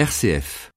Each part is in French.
RCF.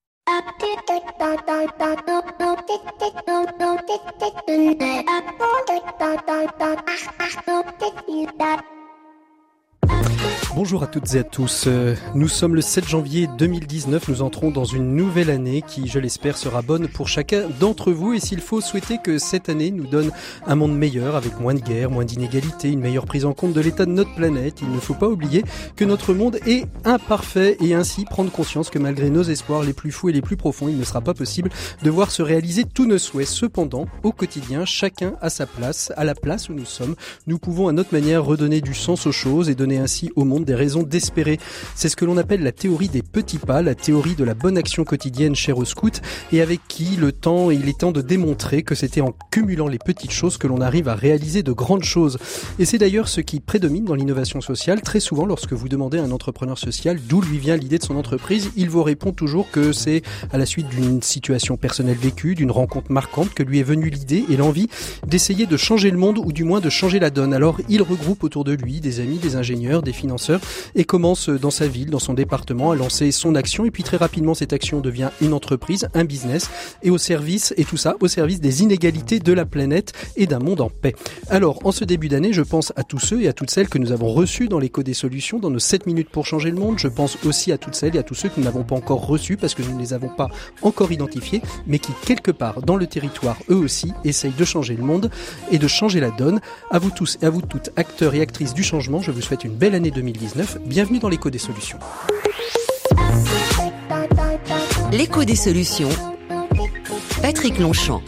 Bonjour à toutes et à tous. Euh, Nous sommes le 7 janvier 2019. Nous entrons dans une nouvelle année qui, je l'espère, sera bonne pour chacun d'entre vous. Et s'il faut souhaiter que cette année nous donne un monde meilleur avec moins de guerres, moins d'inégalités, une meilleure prise en compte de l'état de notre planète, il ne faut pas oublier que notre monde est imparfait et ainsi prendre conscience que malgré nos espoirs les plus fous et les plus profonds, il ne sera pas possible de voir se réaliser tous nos souhaits. Cependant, au quotidien, chacun a sa place, à la place où nous sommes. Nous pouvons à notre manière redonner du sens aux choses et donner ainsi au monde des raisons d'espérer. C'est ce que l'on appelle la théorie des petits pas, la théorie de la bonne action quotidienne chère aux scouts et avec qui le temps, il est temps de démontrer que c'était en cumulant les petites choses que l'on arrive à réaliser de grandes choses. Et c'est d'ailleurs ce qui prédomine dans l'innovation sociale. Très souvent, lorsque vous demandez à un entrepreneur social d'où lui vient l'idée de son entreprise, il vous répond toujours que c'est à la suite d'une situation personnelle vécue, d'une rencontre marquante que lui est venue l'idée et l'envie d'essayer de changer le monde ou du moins de changer la donne. Alors, il regroupe autour de lui des amis, des ingénieurs, des financeurs et commence dans sa ville, dans son département, à lancer son action. Et puis très rapidement, cette action devient une entreprise, un business, et au service, et tout ça, au service des inégalités de la planète et d'un monde en paix. Alors, en ce début d'année, je pense à tous ceux et à toutes celles que nous avons reçus dans l'écho des solutions, dans nos 7 minutes pour changer le monde. Je pense aussi à toutes celles et à tous ceux que nous n'avons pas encore reçus parce que nous ne les avons pas encore identifiés, mais qui, quelque part, dans le territoire, eux aussi, essayent de changer le monde et de changer la donne. À vous tous et à vous toutes, acteurs et actrices du changement, je vous souhaite une belle année 2019. Bienvenue dans l'écho des solutions. L'écho des solutions. Patrick Longchamp.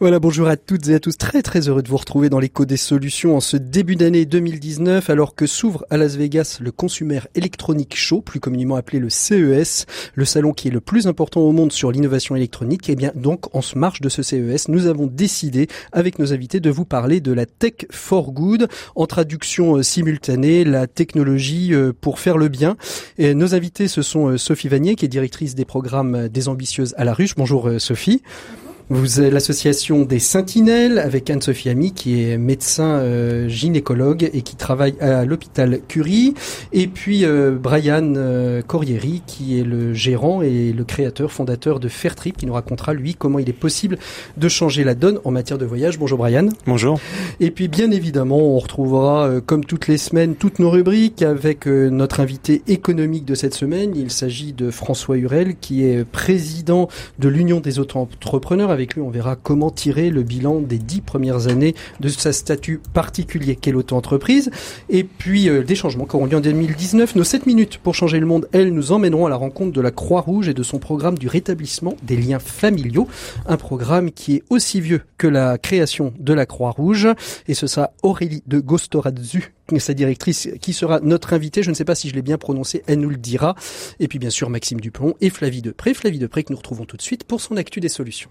Voilà, bonjour à toutes et à tous. Très très heureux de vous retrouver dans l'écho des solutions en ce début d'année 2019 alors que s'ouvre à Las Vegas le Consumer Electronic Show, plus communément appelé le CES, le salon qui est le plus important au monde sur l'innovation électronique. Et bien donc en ce marche de ce CES, nous avons décidé avec nos invités de vous parler de la tech for good en traduction euh, simultanée, la technologie euh, pour faire le bien. Et nos invités ce sont euh, Sophie Vanier qui est directrice des programmes des ambitieuses à la ruche. Bonjour Sophie. Vous êtes l'association des Sentinelles avec Anne-Sophie Ami qui est médecin euh, gynécologue et qui travaille à l'hôpital Curie. Et puis euh, Brian euh, Corrieri qui est le gérant et le créateur, fondateur de Fairtrip qui nous racontera lui comment il est possible de changer la donne en matière de voyage. Bonjour Brian. Bonjour. Et puis bien évidemment on retrouvera euh, comme toutes les semaines toutes nos rubriques avec euh, notre invité économique de cette semaine. Il s'agit de François Hurel qui est président de l'Union des auto-entrepreneurs avec lui, on verra comment tirer le bilan des dix premières années de sa statut particulier qu'est l'auto-entreprise. Et puis, euh, des changements qui auront lieu en 2019. Nos 7 minutes pour changer le monde, elles, nous emmèneront à la rencontre de la Croix-Rouge et de son programme du rétablissement des liens familiaux. Un programme qui est aussi vieux que la création de la Croix-Rouge. Et ce sera Aurélie de Gostoradzu sa directrice qui sera notre invitée. Je ne sais pas si je l'ai bien prononcé, elle nous le dira. Et puis bien sûr Maxime Dupont et Flavie Depré. Flavie Depré que nous retrouvons tout de suite pour son actu des solutions.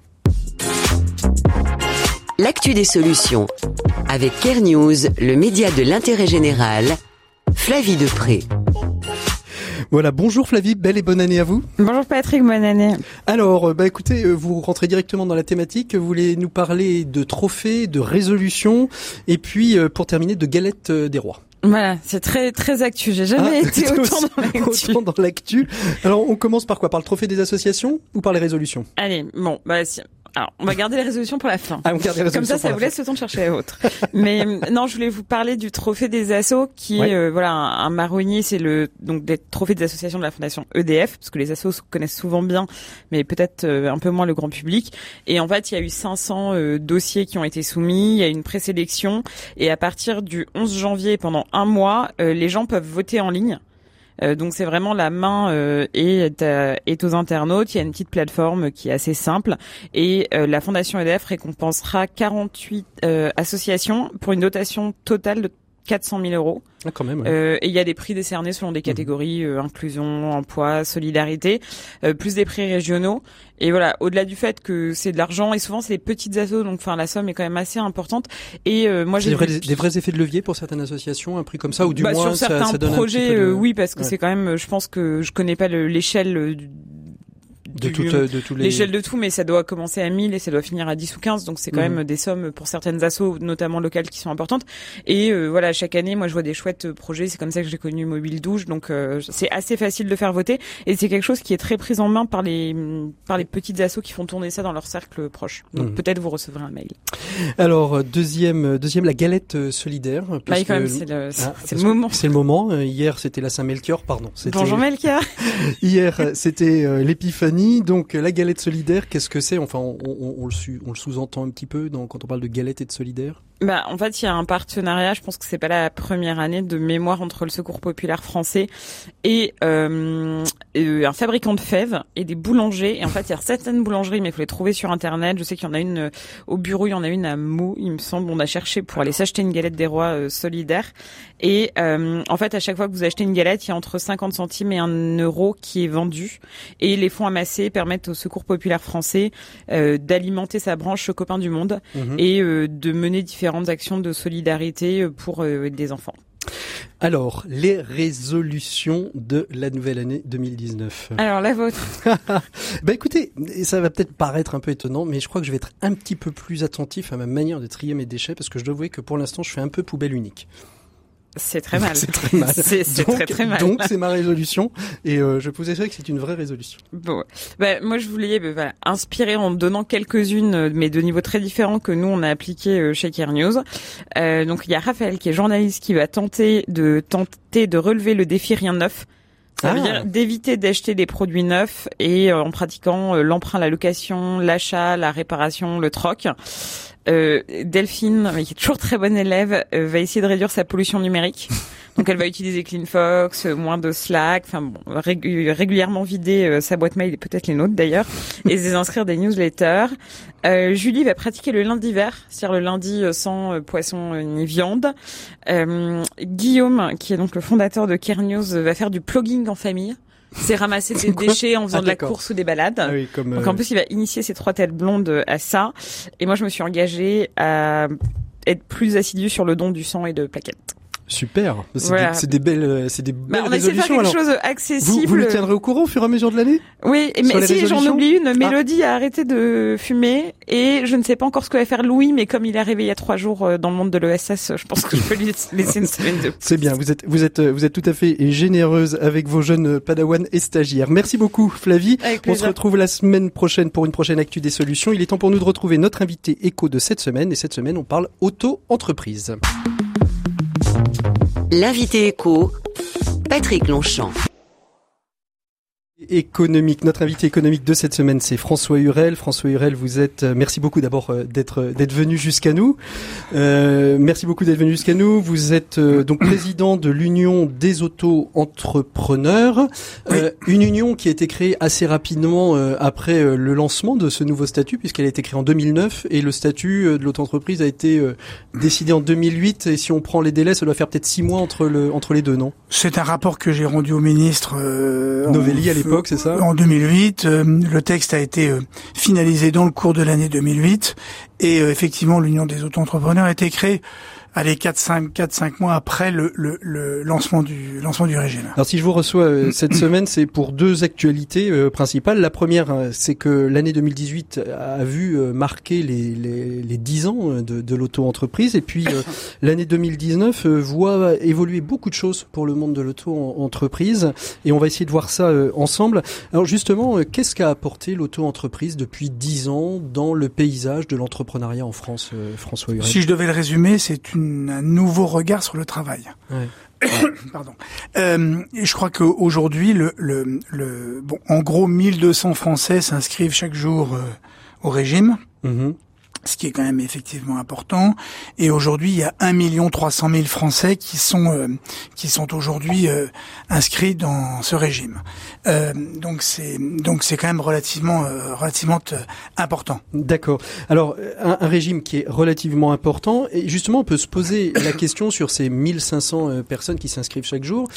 L'actu des solutions. Avec Care News, le média de l'intérêt général. Flavie Depré. Voilà, bonjour Flavie, belle et bonne année à vous. Bonjour Patrick, bonne année. Alors, euh, bah écoutez, euh, vous rentrez directement dans la thématique. Vous voulez nous parler de trophées, de résolutions, et puis euh, pour terminer de galettes des rois. Voilà, c'est très très actu. J'ai jamais Ah, été autant dans l'actu. autant dans l'actu. Alors, on commence par quoi? Par le trophée des associations ou par les résolutions? Allez, bon, bah si. Alors, on va garder les résolutions pour la fin. Ah, on garde les Comme ça, ça vous la laisse le temps de chercher à autre. Mais euh, non, je voulais vous parler du trophée des assos, qui Ouais. est euh, voilà un, un marronnier. C'est le donc des trophées des associations de la fondation EDF, parce que les assos se connaissent souvent bien, mais peut-être euh, un peu moins le grand public. Et en fait, il y a eu 500 euh, dossiers qui ont été soumis. Il y a une présélection, et à partir du 11 janvier, pendant un mois, euh, les gens peuvent voter en ligne. Euh, donc c'est vraiment la main euh, est, est aux internautes. Il y a une petite plateforme qui est assez simple et euh, la Fondation EDF récompensera 48 euh, associations pour une dotation totale de 400 000 euros. Ah, quand même. ouais. Euh, et il y a des prix décernés selon des catégories euh, inclusion, emploi, solidarité, euh, plus des prix régionaux. Et voilà, au-delà du fait que c'est de l'argent et souvent c'est des petites assos, donc enfin la somme est quand même assez importante. Et euh, moi j'ai des vrais, des vrais effets de levier pour certaines associations, un prix comme ça, ou du bah, moins sur ça, certains ça donne un projets, petit peu de... euh, oui, parce que Ouais. c'est quand même, je pense que je connais pas le- l'échelle euh, de, toutes, de tous les. l'échelle de tout, mais ça doit commencer à 1000 et ça doit finir à 10 ou 15, donc c'est quand Mhm. même des sommes pour certaines assos, notamment locales, qui sont importantes. Et euh, voilà, chaque année, moi, je vois des chouettes projets. C'est comme ça que j'ai connu Mobile Douche, donc euh, c'est assez facile de faire voter. Et c'est quelque chose qui est très pris en main par les par les petites assos qui font tourner ça dans leur cercle proche. Donc Mhm. peut-être vous recevrez un mail. Alors euh, deuxième, euh, deuxième la galette euh, solidaire. Puisque- quand même, c'est le, Ah, c'est le moment. C'est le moment. Hier, c'était la Saint-Melchior, pardon. C'était- Bonjour Melka. Hier, c'était euh, Donc, la galette solidaire, qu'est-ce que c'est? Enfin, on, le sous-entend un petit peu quand on parle de galette et de solidaire? Bah, en fait, il y a un partenariat. Je pense que c'est pas la première année de mémoire entre le Secours populaire français et euh, euh, un fabricant de fèves et des boulangers. Et en fait, il y a certaines boulangeries, mais il faut les trouver sur internet. Je sais qu'il y en a une euh, au bureau, il y en a une à Meaux, il me semble. On a cherché pour aller s'acheter une galette des rois euh, solidaire. Et euh, en fait, à chaque fois que vous achetez une galette, il y a entre 50 centimes et un euro qui est vendu. Et les fonds amassés permettent au Secours populaire français euh, d'alimenter sa branche copain du monde Mhm. et euh, de mener différentes actions de solidarité euh, pour euh, des enfants. Alors, les résolutions de la nouvelle année 2019. Alors la vôtre Bah écoutez, ça va peut-être paraître un peu étonnant, mais je crois que je vais être un petit peu plus attentif à ma manière de trier mes déchets parce que je dois avouer que pour l'instant, je fais un peu poubelle unique. C'est très mal. C'est très mal. C'est très très mal. Donc c'est ma résolution et euh, je vous assure que c'est une vraie résolution. Bon, bah, moi je voulais bah, voilà, inspirer en donnant quelques-unes, euh, mais de niveaux très différents que nous on a appliqué euh, chez Care News. Euh, donc il y a Raphaël qui est journaliste qui va tenter de tenter de relever le défi rien de neuf. Ça veut Ah. dire d'éviter d'acheter des produits neufs et euh, en pratiquant euh, l'emprunt, la location, l'achat, la réparation, le troc. Euh, Delphine, qui est toujours très bonne élève, euh, va essayer de réduire sa pollution numérique. Donc elle va utiliser CleanFox, euh, moins de Slack, enfin bon, régu- régulièrement vider euh, sa boîte mail et peut-être les nôtres d'ailleurs, et se désinscrire des newsletters. Euh, Julie va pratiquer le lundi vert, c'est-à-dire le lundi sans poisson ni viande. Guillaume, qui est donc le fondateur de Care News, va faire du plugging en famille. C'est ramasser des déchets en faisant Ah, de la course ou des balades. Ah oui, comme Donc euh, en plus, il va initier ses trois têtes blondes euh, à ça. Et moi, je me suis engagée à être plus assidue sur le don du sang et de plaquettes. Super. C'est Voilà. des, c'est des belles, euh, c'est des Bah, belles on résolutions. quelque Alors, chose vous, accessible. vous nous tiendrez au courant au fur et à mesure de l'année? Oui, mais si j'en Ah. oublie une, Mélodie a arrêté de fumer et je ne sais pas encore ce que va faire Louis, mais comme il est arrivé il y a trois jours euh, dans le monde de l'ESS, je pense que je peux lui laisser une semaine de. C'est bien, vous êtes, vous êtes, euh, vous êtes tout à fait généreuse avec vos jeunes padawans et stagiaires. Merci beaucoup, Flavie. On se retrouve la semaine prochaine pour une prochaine actu des solutions. Il est temps pour nous de retrouver notre invité éco de cette semaine. Et cette semaine, on parle auto-entreprise. L'invité éco, Patrick Longchamp. Économique. Notre invité économique de cette semaine, c'est François Hurel. François Hurel, vous êtes, euh, merci beaucoup d'abord euh, d'être, euh, d'être venu jusqu'à nous. Euh, merci beaucoup d'être venu jusqu'à nous. Vous êtes euh, donc président de l'Union des auto-entrepreneurs. Euh, une union qui a été créée assez rapidement euh, après le lancement de ce nouveau statut, puisqu'elle a été créée en 2009 et le statut de l'auto-entreprise a été euh, décidé en 2008. Et si on prend les délais, ça doit faire peut-être six mois entre le, entre les deux, non? C'est un rapport que j'ai rendu au ministre euh, Novelli à l'époque, En 2008, euh, le texte a été euh, finalisé dans le cours de l'année 2008 et euh, effectivement l'Union des auto-entrepreneurs a été créée allez 4 5 4 5 mois après le, le, le lancement du lancement du régime. Alors si je vous reçois euh, cette semaine, c'est pour deux actualités euh, principales. La première, euh, c'est que l'année 2018 a vu euh, marquer les, les, les 10 ans euh, de, de l'auto-entreprise. Et puis euh, l'année 2019 euh, voit évoluer beaucoup de choses pour le monde de l'auto-entreprise. Et on va essayer de voir ça euh, ensemble. Alors justement, qu'est-ce qu'a apporté l'auto-entreprise depuis 10 ans dans le paysage de l'entrepreneuriat en France, euh, François Hurel Si je devais le résumer, c'est un nouveau regard sur le travail. Ouais. Pardon. Euh, et je crois qu'aujourd'hui, le, le, le, bon, en gros, 1200 Français s'inscrivent chaque jour euh, au régime. Mhm. Ce qui est quand même effectivement important. Et aujourd'hui, il y a 1 300 000 Français qui sont euh, qui sont aujourd'hui euh, inscrits dans ce régime. Euh, donc c'est donc c'est quand même relativement euh, relativement euh, important. D'accord. Alors, un, un régime qui est relativement important, et justement, on peut se poser la question sur ces 1500 euh, personnes qui s'inscrivent chaque jour.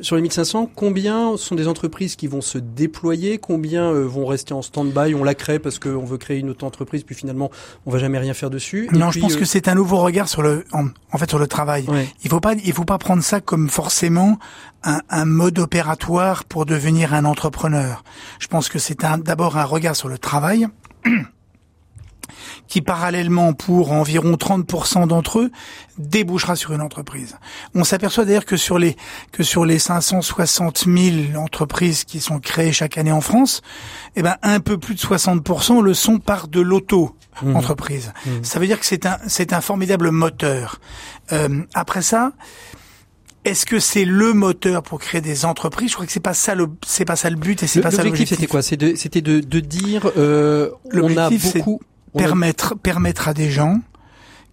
Sur les 1500, combien sont des entreprises qui vont se déployer? Combien euh, vont rester en stand-by? On la crée parce qu'on veut créer une autre entreprise, puis finalement, on va jamais rien faire dessus. non, je pense que c'est un nouveau regard sur le, en, fait, sur le travail. Il faut pas, il faut pas prendre ça comme forcément un, un mode opératoire pour devenir un entrepreneur. Je pense que c'est d'abord un regard sur le travail. Qui parallèlement pour environ 30% d'entre eux débouchera sur une entreprise. On s'aperçoit d'ailleurs que sur les que sur les 560 000 entreprises qui sont créées chaque année en France, eh ben un peu plus de 60% le sont par de l'auto mmh. entreprise. Mmh. Ça veut dire que c'est un c'est un formidable moteur. Euh, après ça. Est-ce que c'est le moteur pour créer des entreprises? Je crois que c'est pas ça le c'est pas ça le but et c'est pas ça l'objectif. C'était quoi? C'était de, de, dire euh, on a beaucoup permettre, permettre à des gens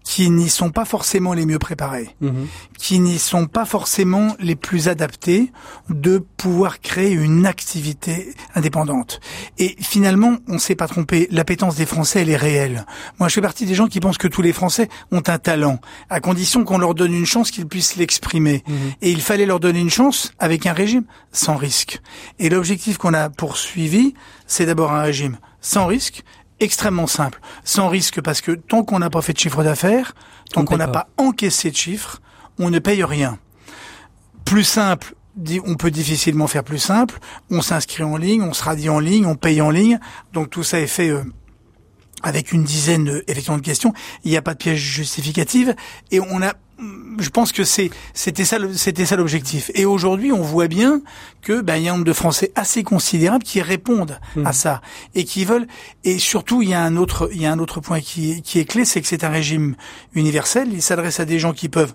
qui n'y sont pas forcément les mieux préparés, mhm. qui n'y sont pas forcément les plus adaptés, de pouvoir créer une activité indépendante. Et finalement, on s'est pas trompé, l'appétence des Français, elle est réelle. Moi, je fais partie des gens qui pensent que tous les Français ont un talent, à condition qu'on leur donne une chance qu'ils puissent l'exprimer. Mhm. Et il fallait leur donner une chance avec un régime sans risque. Et l'objectif qu'on a poursuivi, c'est d'abord un régime sans risque extrêmement simple, sans risque, parce que tant qu'on n'a pas fait de chiffre d'affaires, tant qu'on n'a pas. encaissé de chiffres, on ne paye rien. Plus simple, on peut difficilement faire plus simple. On s'inscrit en ligne, on se radie en ligne, on paye en ligne. Donc tout ça est fait euh, avec une dizaine de, effectivement de questions. Il n'y a pas de piège justificative et on a je pense que c'est c'était ça c'était ça l'objectif. Et aujourd'hui, on voit bien que ben, il y a un nombre de Français assez considérable qui répondent mmh. à ça et qui veulent. Et surtout, il y a un autre il y a un autre point qui qui est clé, c'est que c'est un régime universel. Il s'adresse à des gens qui peuvent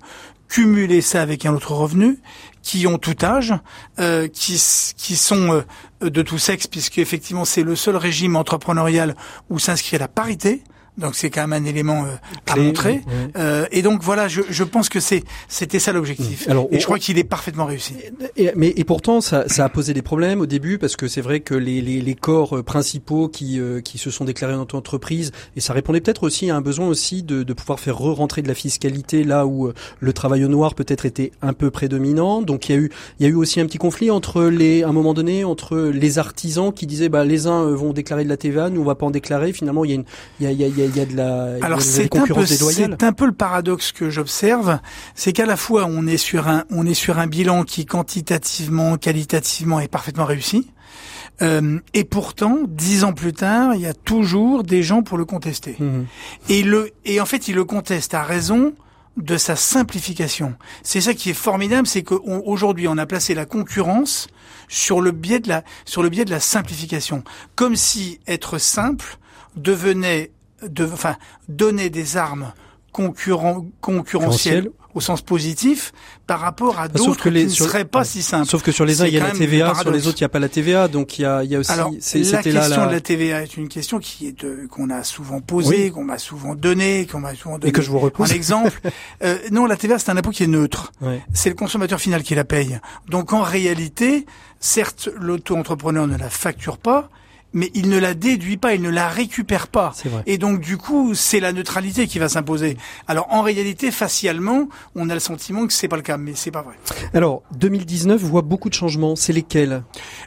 cumuler ça avec un autre revenu, qui ont tout âge, euh, qui qui sont euh, de tout sexe, puisque effectivement c'est le seul régime entrepreneurial où s'inscrit la parité. Donc c'est quand même un élément euh, à montrer. Euh, et donc voilà, je, je pense que c'est c'était ça l'objectif. Alors, et je crois qu'il est parfaitement réussi. Et, mais et pourtant ça, ça a posé des problèmes au début parce que c'est vrai que les, les, les corps euh, principaux qui euh, qui se sont déclarés dans notre entreprise et ça répondait peut-être aussi à un besoin aussi de, de pouvoir faire re-rentrer de la fiscalité là où le travail au noir peut-être était un peu prédominant. Donc il y a eu il y a eu aussi un petit conflit entre les à un moment donné entre les artisans qui disaient bah les uns vont déclarer de la TVA, nous on va pas en déclarer. Finalement il y a une il y a, il y a il y a de la, Alors c'est un peu c'est un peu le paradoxe que j'observe, c'est qu'à la fois on est sur un on est sur un bilan qui quantitativement, qualitativement est parfaitement réussi. Euh, et pourtant, dix ans plus tard, il y a toujours des gens pour le contester. Mhm. Et le et en fait, ils le contestent à raison de sa simplification. C'est ça qui est formidable, c'est qu'aujourd'hui on, on a placé la concurrence sur le biais de la sur le biais de la simplification, comme si être simple devenait de, enfin, donner des armes concurrent, concurrentielles au sens positif par rapport à d'autres qui ne seraient pas si simples. Sauf que sur les uns il y a la TVA, sur les autres il n'y a pas la TVA, donc il y a, il y a aussi. Alors, la question de la TVA est une question qui est qu'on a souvent posée, qu'on m'a souvent donnée, qu'on m'a souvent donné. Et que je vous repose. En exemple, euh, non, la TVA c'est un impôt qui est neutre. C'est le consommateur final qui la paye. Donc en réalité, certes, l'auto-entrepreneur ne la facture pas, mais il ne la déduit pas, il ne la récupère pas. Et donc du coup, c'est la neutralité qui va s'imposer. Alors en réalité, facialement, on a le sentiment que c'est pas le cas, mais c'est pas vrai. Alors 2019 voit beaucoup de changements. C'est lesquels?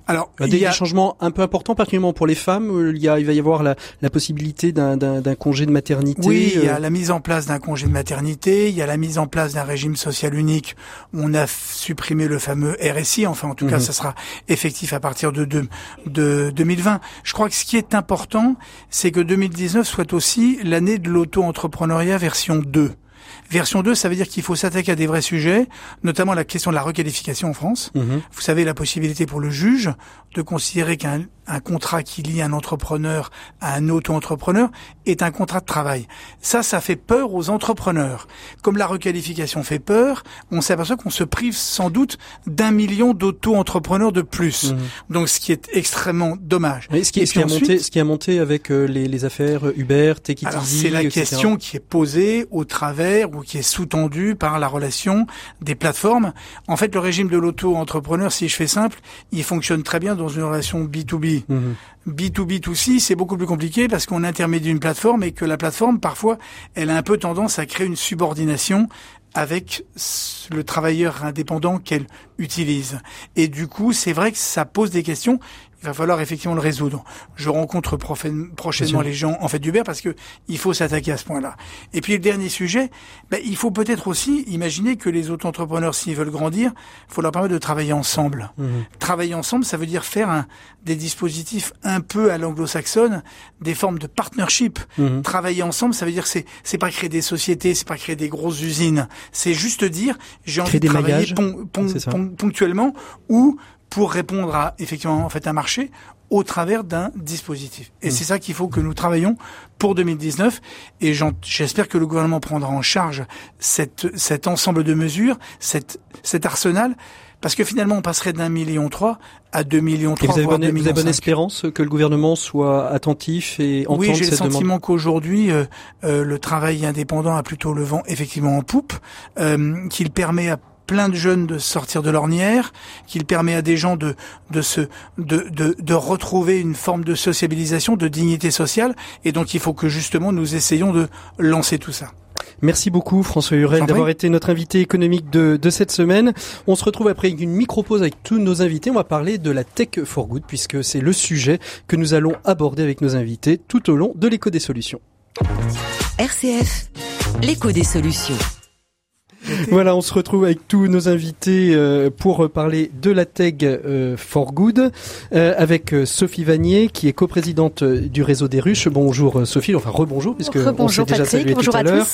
Alors il y a des changements un peu importants, particulièrement pour les femmes. Il y a, il va y avoir la, la possibilité d'un congé de maternité. Oui, il y a euh. la mise en place d'un congé de maternité. Il y a la mise en place d'un régime social unique. On a supprimé le fameux RSI. Enfin, en tout cas, mhm. ça sera effectif à partir de, de, de 2020. Je crois que ce qui est important, c'est que 2019 soit aussi l'année de l'auto-entrepreneuriat version 2. Version 2, ça veut dire qu'il faut s'attaquer à des vrais sujets, notamment la question de la requalification en France. Mhm. Vous savez, la possibilité pour le juge de considérer qu'un un contrat qui lie un entrepreneur à un auto-entrepreneur est un contrat de travail. Ça, ça fait peur aux entrepreneurs. Comme la requalification fait peur, on s'aperçoit qu'on se prive sans doute d'un million d'auto-entrepreneurs de plus. Mhm. Donc, ce qui est extrêmement dommage. ce, qui, ce, a monté, ce qui a monté avec euh, les, les, affaires Uber, Take Alors, c'est la question qui est posée au travers ou qui est sous-tendue par la relation des plateformes. En fait, le régime de l'auto-entrepreneur, si je fais simple, il fonctionne très bien dans une relation B2B. B2B2C, c'est beaucoup plus compliqué parce qu'on intermédie une plateforme et que la plateforme, parfois, elle a un peu tendance à créer une subordination avec le travailleur indépendant qu'elle utilise. Et du coup, c'est vrai que ça pose des questions il va falloir effectivement le résoudre. Je rencontre prochainement les gens en fait d'Uber parce que il faut s'attaquer à ce point-là. Et puis le dernier sujet, ben, il faut peut-être aussi imaginer que les auto-entrepreneurs, s'ils veulent grandir, il faut leur permettre de travailler ensemble. Mhm. Travailler ensemble, ça veut dire faire un, des dispositifs un peu à l'anglo-saxonne, des formes de partnership. Mhm. Travailler ensemble, ça veut dire c'est c'est pas créer des sociétés, c'est pas créer des grosses usines, c'est juste dire j'ai envie de travailler ponctuellement ou pour répondre à effectivement en fait un marché au travers d'un dispositif. Et mmh. c'est ça qu'il faut que nous travaillons pour 2019. Et j'espère que le gouvernement prendra en charge cette, cet ensemble de mesures, cette, cet arsenal, parce que finalement on passerait d'un million trois à deux millions trois. Vous avez, bonne, vous avez bonne espérance que le gouvernement soit attentif et entende Oui, j'ai le sentiment qu'aujourd'hui euh, euh, le travail indépendant a plutôt le vent effectivement en poupe, euh, qu'il permet à plein de jeunes de sortir de l'ornière, qu'il permet à des gens de de se de, de, de retrouver une forme de sociabilisation, de dignité sociale, et donc il faut que justement nous essayons de lancer tout ça. Merci beaucoup François Hurel d'avoir été notre invité économique de, de, cette semaine. On se retrouve après une micro-pause avec tous nos invités. On va parler de la tech for good puisque c'est le sujet que nous allons aborder avec nos invités tout au long de l'écho des solutions. RCF, l'écho des solutions. Voilà, on se retrouve avec tous nos invités euh, pour parler de la tech euh, for good euh, avec Sophie Vanier qui est coprésidente du réseau des ruches. Bonjour Sophie, enfin rebonjour puisque on s'est déjà salué tout à, l'heure.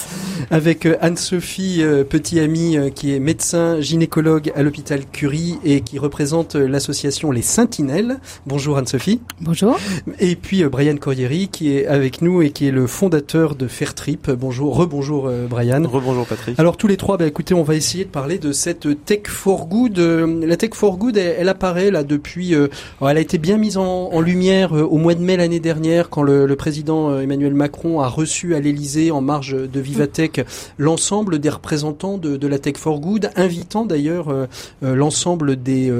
Avec Anne-Sophie Petit Ami qui est médecin gynécologue à l'hôpital Curie et qui représente l'association Les Sentinelles. Bonjour Anne-Sophie. Bonjour. Et puis Brian Corrieri qui est avec nous et qui est le fondateur de Fairtrip. Bonjour, rebonjour Brian. Rebonjour Patrick. Alors tous les trois bah, écoutez, on va essayer de parler de cette Tech for Good. Euh, la Tech for Good, elle, apparaît là depuis. Euh, elle a été bien mise en, lumière euh, au mois de mai l'année dernière, quand le, président Emmanuel Macron a reçu à l'Élysée, en marge de Vivatech, l'ensemble des représentants de, la Tech for Good, invitant d'ailleurs l'ensemble des,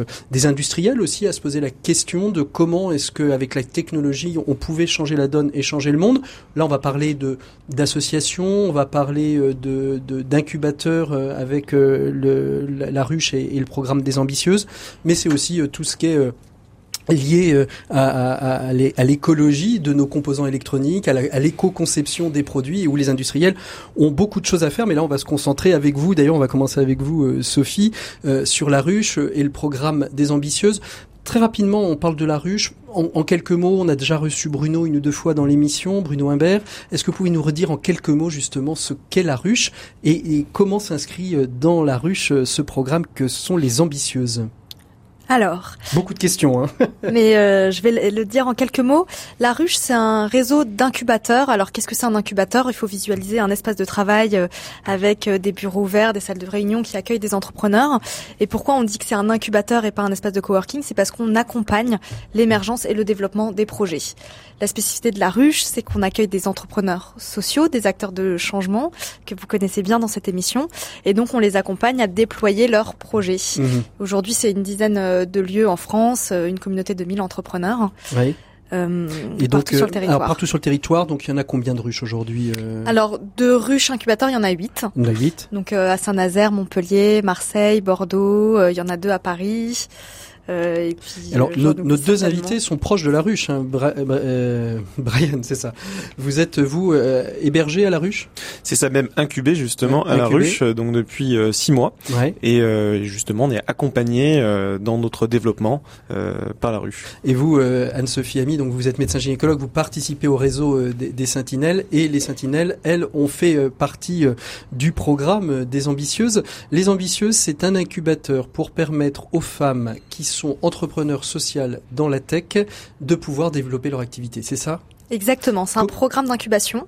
industriels aussi à se poser la question de comment est-ce qu'avec la technologie, on pouvait changer la donne et changer le monde. Là, on va parler d'associations, on va parler d'incubateurs euh, avec euh, la, ruche et, le programme des ambitieuses, mais c'est aussi euh, tout ce qui est lié à, l'écologie de nos composants électroniques, à l'éco-conception des produits, où les industriels ont beaucoup de choses à faire. Mais là, on va se concentrer avec vous. D'ailleurs, on va commencer avec vous, Sophie, sur la ruche et le programme des ambitieuses. Très rapidement, on parle de la ruche. En, quelques mots, on a déjà reçu Bruno une ou deux fois dans l'émission, Bruno Imbert. Est-ce que vous pouvez nous redire en quelques mots justement ce qu'est la ruche et comment s'inscrit euh, dans la ruche euh, ce programme que sont les ambitieuses? Alors. Beaucoup de questions. Hein. mais euh, je vais le dire en quelques mots. La ruche, c'est un réseau d'incubateurs. Alors, qu'est-ce que c'est un incubateur? Il faut visualiser un espace de travail euh, avec euh, des bureaux ouverts, des salles de réunion qui accueillent des entrepreneurs. Et pourquoi on dit que c'est un incubateur et pas un espace de coworking? C'est parce qu'on accompagne l'émergence et le développement des projets. La spécificité de la ruche, c'est qu'on accueille des entrepreneurs sociaux, des acteurs de changement que vous connaissez bien dans cette émission. Et donc, on les accompagne à déployer leurs projets. Mhm. Aujourd'hui, c'est une dizaine de lieux en France, euh, une communauté de 1000 entrepreneurs. Oui. Euh, et donc, partout sur le euh, territoire. Alors, partout sur le territoire, donc il y en a combien de ruches aujourd'hui euh Alors, de ruches incubateurs, il y en a 8. Il y en a 8. Donc à Saint-Nazaire, Montpellier, Marseille, Bordeaux, il y en a deux à Paris. Euh, et puis, Alors, nos, deux invités sont proches de la ruche. Hein. Euh, Brian, c'est ça. Vous êtes vous euh, hébergé à la ruche? C'est ça, même incubé justement à la ruche, donc depuis six mois. Ouais. Et justement, on est accompagné dans notre développement par la ruche. Et vous, Anne-Sophie Ami, donc vous êtes médecin gynécologue, vous participez au réseau des, des, Sentinelles et les Sentinelles, elles, ont fait partie du programme des ambitieuses. Les ambitieuses, c'est un incubateur pour permettre aux femmes qui sont entrepreneurs sociaux dans la tech de pouvoir développer leur activité. C'est ça? Exactement, c'est un programme d'incubation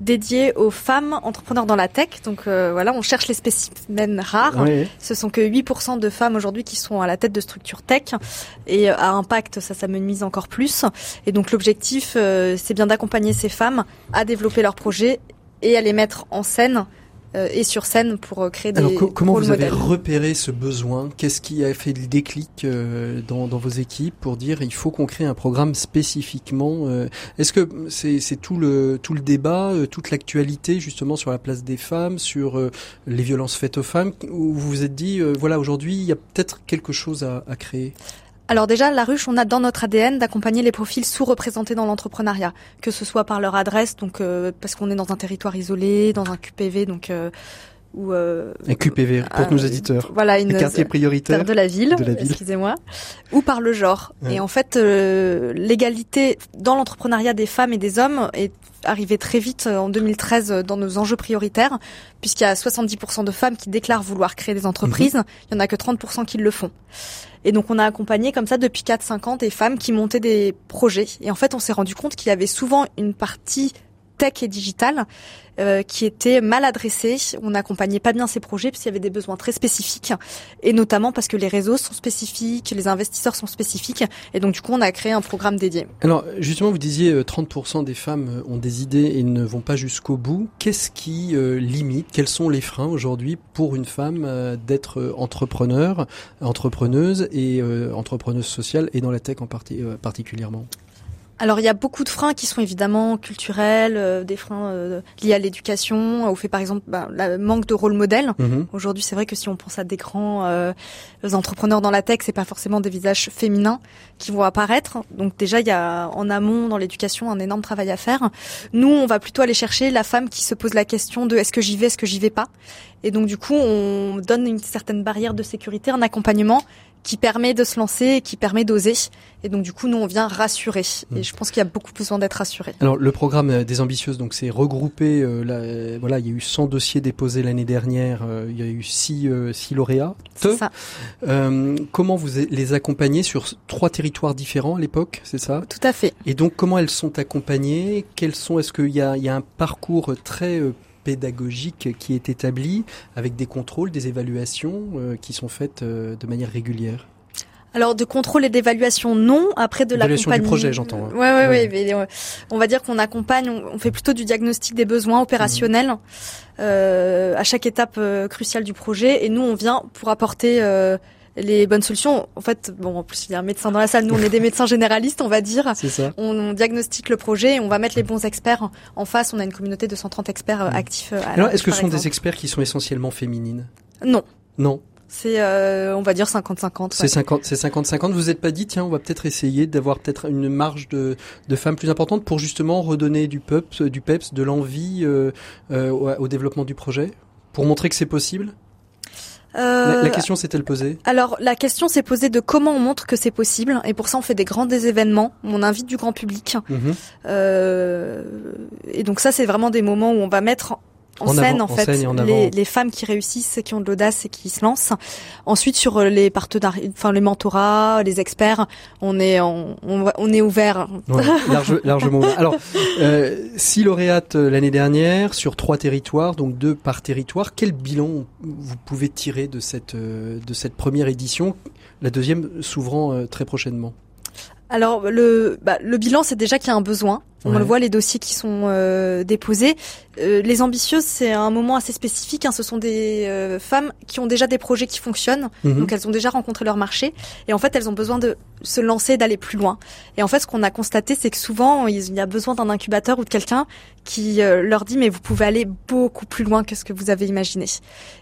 dédié aux femmes entrepreneurs dans la tech. Donc euh, voilà, on cherche les spécimens rares. Ce sont que 8% de femmes aujourd'hui qui sont à la tête de structures tech et euh, à impact, ça s'amenuise encore plus. Et donc l'objectif, euh, c'est bien d'accompagner ces femmes à développer leurs projets et à les mettre en scène et sur scène pour créer des Alors comment vous avez repéré ce besoin? Qu'est-ce qui a fait le déclic dans, dans, vos équipes pour dire il faut qu'on crée un programme spécifiquement Est-ce que c'est tout le tout le débat, toute l'actualité justement sur la place des femmes, sur les violences faites aux femmes, où vous vous êtes dit voilà aujourd'hui il y a peut-être quelque chose à, à créer? Alors déjà, la ruche, on a dans notre ADN d'accompagner les profils sous-représentés dans l'entrepreneuriat, que ce soit par leur adresse, donc euh, parce qu'on est dans un territoire isolé, dans un QPV, donc euh, ou euh, un QPV pour nos éditeurs. Voilà, une quartier prioritaire de la ville, ville. excusez-moi, ou par le genre. Et en fait, l'égalité dans l'entrepreneuriat des femmes et des hommes est arrivée très vite en 2013 dans nos enjeux prioritaires, puisqu'il y a 70% de femmes qui déclarent vouloir créer des entreprises, mhm. il y en a que 30% qui le font. Et donc on a accompagné comme ça depuis 4-5 ans des femmes qui montaient des projets. Et en fait on s'est rendu compte qu'il y avait souvent une partie tech et digital euh, qui était mal adressé. On n'accompagnait pas bien ces projets parce qu'il y avait des besoins très spécifiques et notamment parce que les réseaux sont spécifiques, les investisseurs sont spécifiques et donc du coup on a créé un programme dédié. Alors justement vous disiez 30% euh, des femmes euh, ont des idées et ne vont pas jusqu'au bout. Qu'est-ce qui limite Quels sont les freins aujourd'hui pour une femme d'être entrepreneur, entrepreneuse et entrepreneuse sociale et dans la tech en partie, particulièrement? Alors il y a beaucoup de freins qui sont évidemment culturels, euh, des freins euh, liés à l'éducation, au fait par exemple bah, le manque de rôle modèle. Mhm. Aujourd'hui c'est vrai que si on pense à des grands euh, entrepreneurs dans la tech, c'est pas forcément des visages féminins qui vont apparaître. Donc déjà il y a en amont dans l'éducation un énorme travail à faire. Nous on va plutôt aller chercher la femme qui se pose la question de est-ce que j'y vais, est-ce que j'y vais pas? Et donc du coup on donne une certaine barrière de sécurité, un accompagnement qui permet de se lancer, qui permet d'oser. Et donc du coup, nous, on vient rassurer. Et mm. je pense qu'il y a beaucoup besoin d'être rassuré. Alors le programme euh, des ambitieuses, donc c'est regroupé. Euh, là, voilà, il y a eu 100 dossiers déposés l'année dernière. Euh, il y a eu 6 six, lauréats. C'est ça. comment vous les accompagnez sur trois territoires différents à l'époque, c'est ça? Tout à fait. Et donc comment elles sont accompagnées? Quels sont Est-ce qu'il y a, il y a un parcours très pédagogique qui est établi avec des contrôles, des évaluations euh, qui sont faites euh, de manière régulière alors de contrôle et d'évaluation non, après de l'accompagnement du projet, j'entends. Ouais, ouais, ouais, mais euh, on va dire qu'on accompagne, on, fait plutôt du diagnostic des besoins opérationnels mhm. euh, à chaque étape cruciale du projet, et nous on vient pour apporter les bonnes solutions. En fait, bon, en plus il y a un médecin dans la salle. Nous, on est des médecins généralistes, on va dire. C'est ça. On, diagnostique le projet, on va mettre les bons experts en face. On a une communauté de 130 experts euh, mm. actifs. Euh, Alors, est-ce que ce sont des experts qui sont essentiellement féminines? Non. Non. C'est, euh, on va dire 50-50. C'est 50, c'est 50-50. Vous n'êtes pas dit, tiens, on va peut-être essayer d'avoir peut-être une marge de, de femmes plus importante pour justement redonner du peps, du peps, de l'envie au développement du projet, pour montrer que c'est possible? Euh, la, question s'est-elle posée? Alors la question s'est posée de comment on montre que c'est possible et pour ça on fait des grands des événements, on invite du grand public mhm. euh, et donc ça c'est vraiment des moments où on va mettre en, scène en, fait les, les, femmes qui réussissent, qui ont de l'audace et qui se lancent. Ensuite sur euh, les partenariats, enfin les mentorats, les experts, on est on, on, est ouvert. largement. Alors euh, six lauréates euh, l'année dernière sur trois territoires, donc deux par territoire. Quel bilan vous pouvez tirer de cette de cette première édition, la deuxième s'ouvrant très prochainement? Alors le, bah, le bilan, c'est déjà qu'il y a un besoin. On le voit, les dossiers qui sont euh, déposés. Euh, les ambitieuses, c'est un moment assez spécifique. Hein. Ce sont des euh, femmes qui ont déjà des projets qui fonctionnent, mhm. donc elles ont déjà rencontré leur marché, et en fait, elles ont besoin de se lancer, d'aller plus loin. Et en fait, ce qu'on a constaté, c'est que souvent, il y a besoin d'un incubateur ou de quelqu'un qui leur dit, mais vous pouvez aller beaucoup plus loin que ce que vous avez imaginé.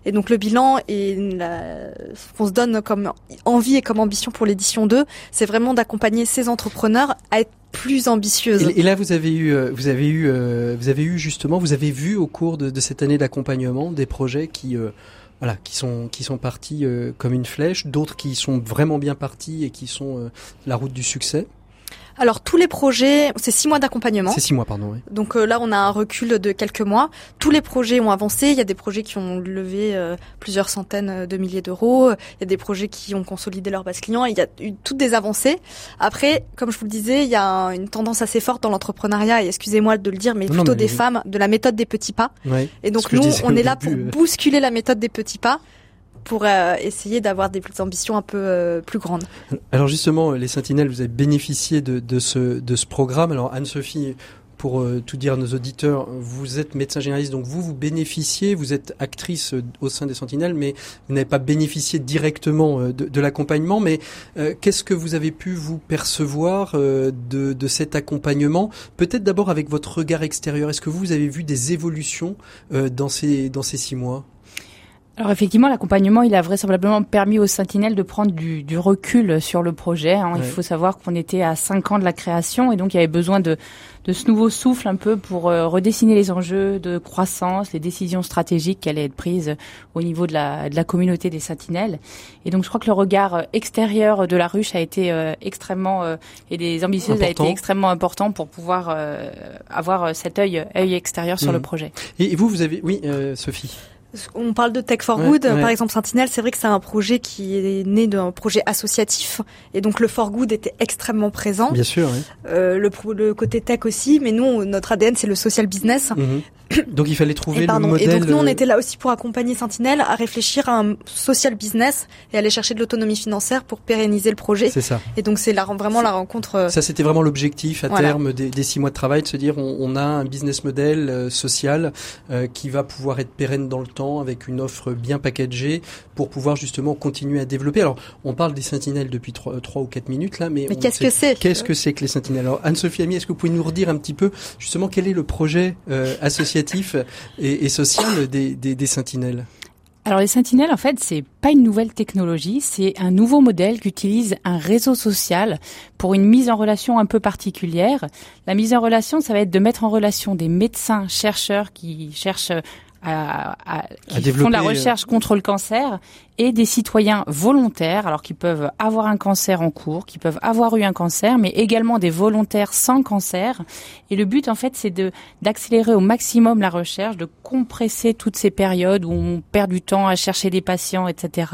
Et donc, le bilan et ce qu'on se donne comme envie et comme ambition pour l'édition 2, c'est vraiment d'accompagner ces entrepreneurs à être plus ambitieuse. Et, là, vous avez eu, euh, vous avez eu, euh, vous avez eu justement, vous avez vu au cours de, de cette année d'accompagnement des projets qui, euh, voilà, qui sont qui sont partis comme une flèche, d'autres qui sont vraiment bien partis et qui sont la route du succès. Alors tous les projets, c'est six mois d'accompagnement. C'est six mois, pardon. Oui. Donc euh, là, on a un recul de quelques mois. Tous les projets ont avancé. Il y a des projets qui ont levé euh, plusieurs centaines de milliers d'euros. Il y a des projets qui ont consolidé leur base client. Il y a eu toutes des avancées. Après, comme je vous le disais, il y a une tendance assez forte dans l'entrepreneuriat. Et excusez-moi de le dire, mais plutôt des femmes, de la méthode des petits pas. et donc nous, on est là pour euh. bousculer la méthode des petits pas pour euh, essayer d'avoir des ambitions un peu euh, plus grandes. Alors justement, les Sentinelles, vous avez bénéficié de, ce, programme. Alors Anne-Sophie, pour tout dire à nos auditeurs, vous êtes médecin généraliste, donc vous vous bénéficiez, vous êtes actrice au sein des Sentinelles, mais vous n'avez pas bénéficié directement de, l'accompagnement. Mais qu'est-ce que vous avez pu vous percevoir de, cet accompagnement? Peut-être d'abord avec votre regard extérieur. Est-ce que vous avez vu des évolutions dans ces six mois? Alors effectivement, l'accompagnement, il a vraisemblablement permis aux Sentinelles de prendre du, du recul sur le projet. Hein. Il faut savoir qu'on était à cinq ans de la création et donc il y avait besoin de, de ce nouveau souffle un peu pour euh, redessiner les enjeux de croissance, les décisions stratégiques qui allaient être prises au niveau de la, de la communauté des Sentinelles. Et donc je crois que le regard extérieur de la ruche a été euh, extrêmement et des ambitieuses a été extrêmement important pour pouvoir avoir cet œil œil extérieur sur le mmh. projet. Et vous, vous avez oui, Sophie. On parle de Tech for Good, par exemple Sentinelle, c'est vrai que c'est un projet qui est né d'un projet associatif, et donc le for good était extrêmement présent. Bien sûr. Oui. Euh, le, le, côté tech aussi, mais nous, notre ADN, c'est le social business. Mhm. Donc il fallait trouver le modèle. Et donc nous on euh, était là aussi pour accompagner Sentinelle à réfléchir à un social business et aller chercher de l'autonomie financière pour pérenniser le projet. C'est ça. Et donc c'est la, vraiment la rencontre. Euh, ça c'était vraiment l'objectif à terme des, des, six mois de travail de se dire on, on a un business model euh, social qui va pouvoir être pérenne dans le temps avec une offre bien packagée pour pouvoir justement continuer à développer. Alors on parle des Sentinelles depuis trois, ou quatre minutes là, mais, mais qu'est-ce que c'est Qu'est-ce que c'est que les Sentinelles? Alors Anne-Sophie Ami, est-ce que vous pouvez nous redire un petit peu justement quel est le projet associé et, social des, des, sentinelles alors les sentinelles, en fait, c'est pas une nouvelle technologie, c'est un nouveau modèle qui utilise un réseau social pour une mise en relation un peu particulière. La mise en relation, ça va être de mettre en relation des médecins, chercheurs qui cherchent à, à, qui font de la euh, recherche contre le cancer et des citoyens volontaires, alors qui peuvent avoir un cancer en cours, qui peuvent avoir eu un cancer, mais également des volontaires sans cancer. Et le but, en fait, c'est de d'accélérer au maximum la recherche, de compresser toutes ces périodes où on perd du temps à chercher des patients, etc.,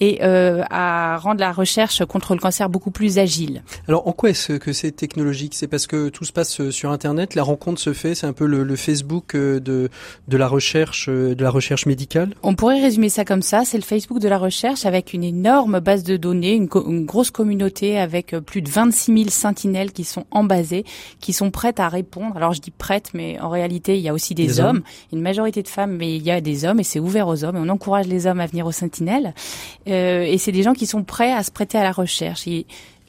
et euh, à rendre la recherche contre le cancer beaucoup plus agile. Alors, en quoi est-ce que c'est technologique? C'est parce que tout se passe euh, sur Internet, la rencontre se fait, c'est un peu le, le Facebook euh, de de la recherche, de la recherche médicale? On pourrait résumer ça comme ça, c'est le Facebook de la recherche avec une énorme base de données, une, grosse communauté avec euh, plus de 26 000 sentinelles qui sont embasées, qui sont prêtes à répondre. Alors je dis prêtes, mais en réalité il y a aussi des, hommes. une majorité de femmes, mais il y a des hommes et c'est ouvert aux hommes. Et on encourage les hommes à venir aux sentinelles. Euh, et c'est des gens qui sont prêts à se prêter à la recherche. Et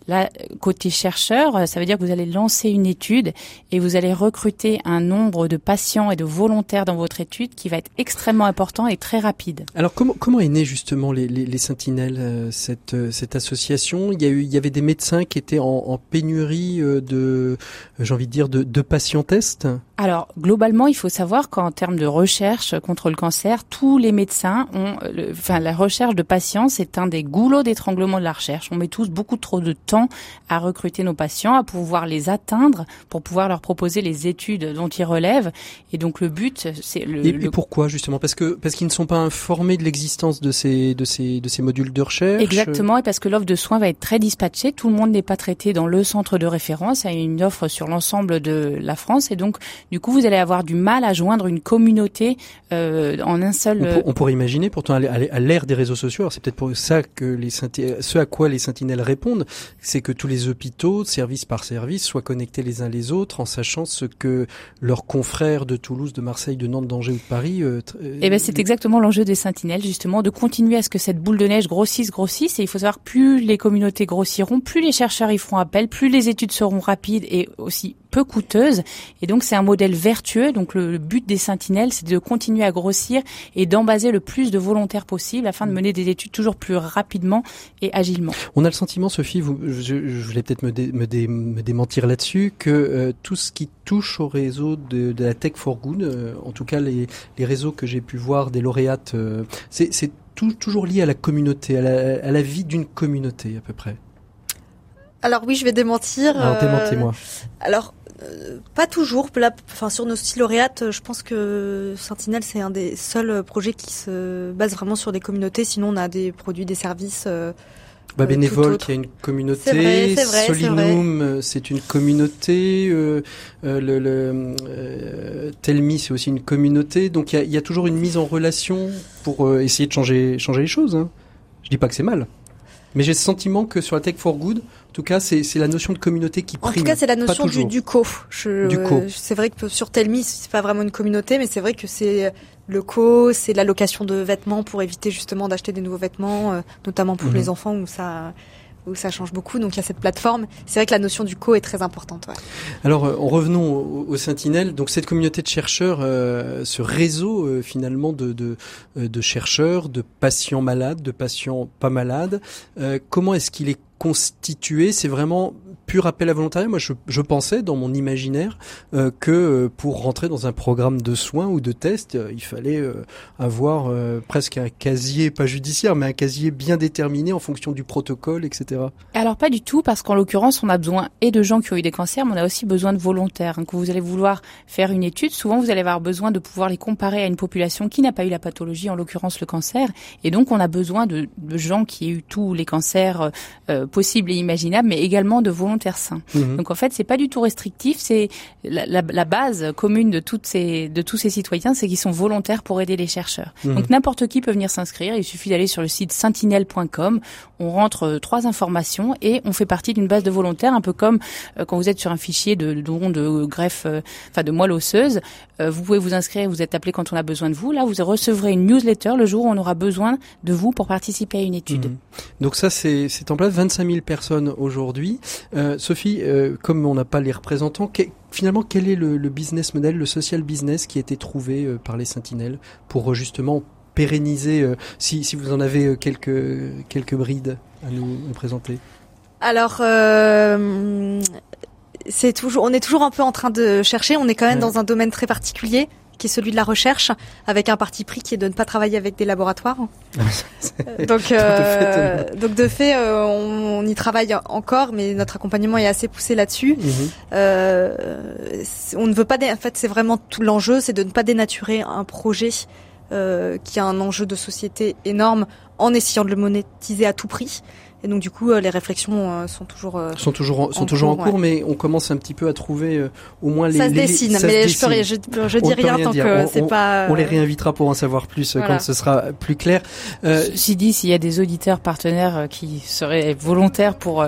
Là, côté chercheur, ça veut dire que vous allez lancer une étude et vous allez recruter un nombre de patients et de volontaires dans votre étude qui va être extrêmement important et très rapide. Alors comment comment est née justement les, les, les Sentinelles euh, cette euh, cette association? Il y a eu il y avait des médecins qui étaient en, en pénurie euh, de j'ai envie de dire de, de patients tests. Alors globalement, il faut savoir qu'en termes de recherche contre le cancer, tous les médecins ont, enfin la recherche de patients, c'est un des goulots d'étranglement de la recherche. On met tous beaucoup trop de temps à recruter nos patients, à pouvoir les atteindre, pour pouvoir leur proposer les études dont ils relèvent. Et donc le but, c'est le. Et, pourquoi justement? Parce que parce qu'ils ne sont pas informés de l'existence de ces de ces de ces modules de recherche? Exactement, et parce que l'offre de soins va être très dispatchée. Tout le monde n'est pas traité dans le centre de référence. Il y a une offre sur l'ensemble de la France, et donc du coup, vous allez avoir du mal à joindre une communauté euh, en un seul. On, on, pourrait imaginer, pourtant, à l'ère des réseaux sociaux, c'est peut-être pour ça que les ce à quoi les sentinelles répondent, c'est que tous les hôpitaux, service par service, soient connectés les uns les autres, en sachant ce que leurs confrères de Toulouse, de Marseille, de Nantes, d'Angers ou de Paris. Euh, eh ben, c'est exactement l'enjeu des sentinelles, justement, de continuer à ce que cette boule de neige grossisse, grossisse. Et il faut savoir plus les communautés grossiront, plus les chercheurs y feront appel, plus les études seront rapides et aussi peu coûteuse. Et donc c'est un modèle vertueux. Donc le, but des sentinelles, c'est de continuer à grossir et d'embaser le plus de volontaires possible afin de mener des études toujours plus rapidement et agilement. On a le sentiment, Sophie, vous, je, voulais peut-être me, me, démentir là-dessus, que euh, tout ce qui touche au réseau de, la Tech for Good, euh, en tout cas les, réseaux que j'ai pu voir des lauréates, euh, c'est toujours lié à la communauté, à la, à la vie d'une communauté à peu près. Alors oui, je vais démentir. Alors démentez-moi. Alors euh, pas toujours. enfin, sur nos styles lauréates, je pense que Sentinelle, c'est un des seuls projets qui se base vraiment sur des communautés. Sinon, on a des produits, des services. Euh, bah, euh, bénévole qui a une communauté, Solinum c'est une communauté, euh, le, le Telmi c'est aussi une communauté, donc il y a, y a, toujours une mise en relation pour essayer de changer changer les choses. Hein. Je dis pas que c'est mal. Mais j'ai le sentiment que sur la Tech for Good, tout cas, c'est la notion de communauté qui prime. En tout cas, c'est la notion du, du, co. Je, du co. C'est vrai que sur Telmi, c'est pas vraiment une communauté, mais c'est vrai que c'est le co, c'est l'allocation de vêtements pour éviter justement d'acheter des nouveaux vêtements, euh, notamment pour mhm. les enfants où ça où ça change beaucoup. Donc il y a cette plateforme. C'est vrai que la notion du co est très importante. Ouais. Alors euh, en revenons au, au, Sentinelle. Donc cette communauté de chercheurs, euh, ce réseau euh, finalement de, de, de, chercheurs, de patients malades, de patients pas malades, comment est-ce qu'il est constitué C'est vraiment pur appel à volontariat. Moi, je, pensais dans mon imaginaire euh, que euh, pour rentrer dans un programme de soins ou de tests, euh, il fallait avoir presque un casier, pas judiciaire, mais un casier bien déterminé en fonction du protocole, etc. Alors pas du tout, parce qu'en l'occurrence, on a besoin et de gens qui ont eu des cancers, mais on a aussi besoin de volontaires. Quand vous allez vouloir faire une étude, souvent vous allez avoir besoin de pouvoir les comparer à une population qui n'a pas eu la pathologie, en l'occurrence le cancer, et donc on a besoin de, de gens qui aient eu tous les cancers possibles et imaginables, mais également de volontaires Mhm. Donc en fait, c'est pas du tout restrictif. C'est la, la, la, base commune de toutes ces de tous ces citoyens, c'est qu'ils sont volontaires pour aider les chercheurs. Mhm. Donc n'importe qui peut venir s'inscrire. Il suffit d'aller sur le site sentinelle.com. On rentre euh, trois informations et on fait partie d'une base de volontaires, un peu comme euh, quand vous êtes sur un fichier de don de, greffe, euh, enfin de moelle osseuse. vous pouvez vous inscrire, vous êtes appelé quand on a besoin de vous. Là, vous recevrez une newsletter le jour où on aura besoin de vous pour participer à une étude. Mhm. Donc ça, c'est en place 25 000 personnes aujourd'hui. Euh, Sophie, euh, comme on n'a pas les représentants, finalement, quel est le, business model, le social business qui a été trouvé euh, par les Sentinelles pour justement pérenniser, si, si, vous en avez quelques, quelques brides à nous, présenter? Alors, c'est toujours, on est toujours un peu en train de chercher. On est quand même dans un domaine très particulier qui est celui de la recherche, avec un parti pris qui est de ne pas travailler avec des laboratoires. donc, euh, donc de fait, euh, on, y travaille encore, mais notre accompagnement est assez poussé là-dessus. Mhm. Euh, on ne veut pas, en fait, c'est vraiment tout l'enjeu, c'est de ne pas dénaturer un projet qui a un enjeu de société énorme en essayant de le monétiser à tout prix. Et donc du coup, euh, les réflexions euh, sont toujours euh, sont toujours en, sont toujours en cours, mais on commence un petit peu à trouver au moins les. Ça se dessine, mais je, peux, je, dis rien tant que c'est pas. On les réinvitera pour en savoir plus quand ce sera plus clair. Ceci dit, s'il y a des auditeurs partenaires qui seraient volontaires pour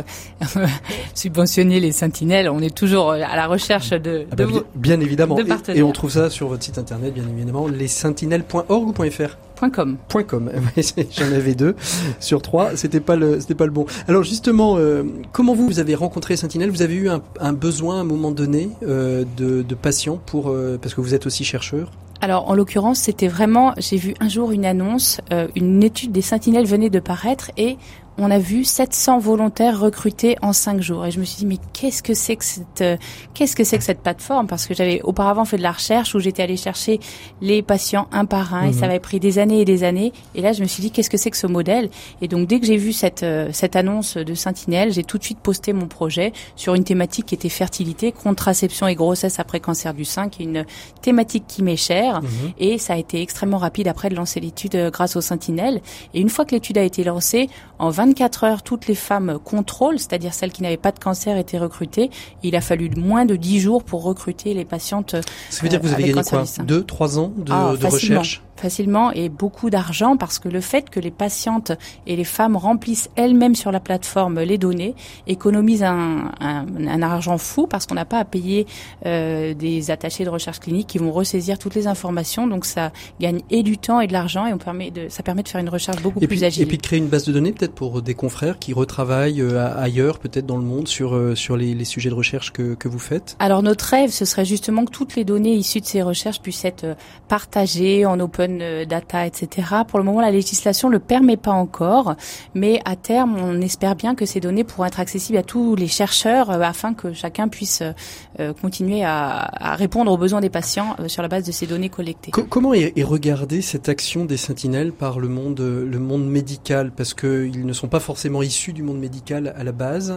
subventionner les sentinelles, on est toujours à la recherche de, ah bah, bien, évidemment, et, on trouve ça sur votre site internet, bien évidemment, lessentinelles.org ou .fr. .com. .com. J'en avais deux sur trois. C'était pas le, c'était pas le bon. Alors justement, euh, comment vous, vous avez rencontré Sentinelle? Vous avez eu un, un, besoin à un moment donné euh, de, de patients pour, euh, parce que vous êtes aussi chercheur? Alors en l'occurrence, c'était vraiment, j'ai vu un jour une annonce, euh, une étude des Sentinelles venait de paraître et on a vu 700 volontaires recrutés en 5 jours. Et je me suis dit, mais qu'est-ce que c'est que cette, euh, qu'est-ce que c'est que cette plateforme? Parce que j'avais auparavant fait de la recherche où j'étais allé chercher les patients un par un et ça mhm. m'avait pris des années et des années. Et là, je me suis dit, qu'est-ce que c'est que ce modèle? Et donc, dès que j'ai vu cette, euh, cette annonce de Sentinelle, j'ai tout de suite posté mon projet sur une thématique qui était fertilité, contraception et grossesse après cancer du sein, qui est une thématique qui m'est chère. Mhm. Et ça a été extrêmement rapide après de lancer l'étude euh, grâce aux Sentinelles. Et une fois que l'étude a été lancée, en 20 24 heures, toutes les femmes contrôles, c'est-à-dire celles qui n'avaient pas de cancer, étaient recrutées. Il a fallu moins de 10 jours pour recruter les patientes. Ça veut dire que vous avez gagné quoi Deux, trois ans de, ah, de recherche facilement et beaucoup d'argent parce que le fait que les patientes et les femmes remplissent elles-mêmes sur la plateforme les données économise un, un, un argent fou parce qu'on n'a pas à payer euh, des attachés de recherche clinique qui vont ressaisir toutes les informations. Donc ça gagne et du temps et de l'argent et on permet de, ça permet de faire une recherche beaucoup et plus agile. Et puis de créer une base de données peut-être pour des confrères qui retravaillent euh, ailleurs, peut-être dans le monde, sur, euh, sur les, les, sujets de recherche que, que vous faites? Alors notre rêve, ce serait justement que toutes les données issues de ces recherches puissent être euh, partagées en open euh, data, etc. Pour le moment, la législation le permet pas encore, mais à terme, on espère bien que ces données pourront être accessibles à tous les chercheurs euh, afin que chacun puisse euh, continuer à, répondre aux besoins des patients sur la base de ces données collectées. comment est, regardée cette action des sentinelles par le monde médical? Parce qu'ils ne sont pas forcément issus du monde médical à la base.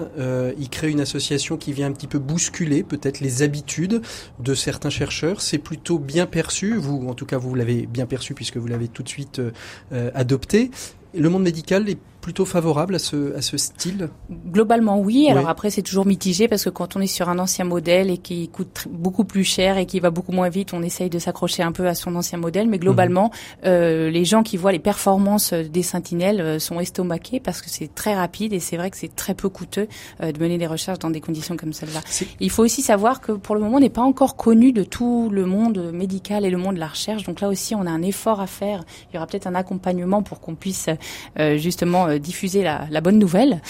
ils créent une association qui vient un petit peu bousculer peut-être les habitudes de certains chercheurs. C'est plutôt bien perçu. Vous, en tout cas, vous l'avez bien perçu puisque vous l'avez tout de suite euh, euh, adopté. Le monde médical est plutôt favorable à ce, à ce style? Globalement, oui. Alors après, c'est toujours mitigé parce que quand on est sur un ancien modèle et qui coûte beaucoup plus cher et qui va beaucoup moins vite, on essaye de s'accrocher un peu à son ancien modèle. Mais globalement, mhm. euh, les gens qui voient les performances des sentinelles euh, sont estomaqués parce que c'est très rapide et c'est vrai que c'est très peu coûteux euh, de mener des recherches dans des conditions comme celle-là. Il faut aussi savoir que pour le moment, on n'est pas encore connu de tout le monde médical et le monde de la recherche. Donc là aussi, on a un effort à faire. Il y aura peut-être un accompagnement pour qu'on puisse euh, justement euh, diffuser la, bonne nouvelle.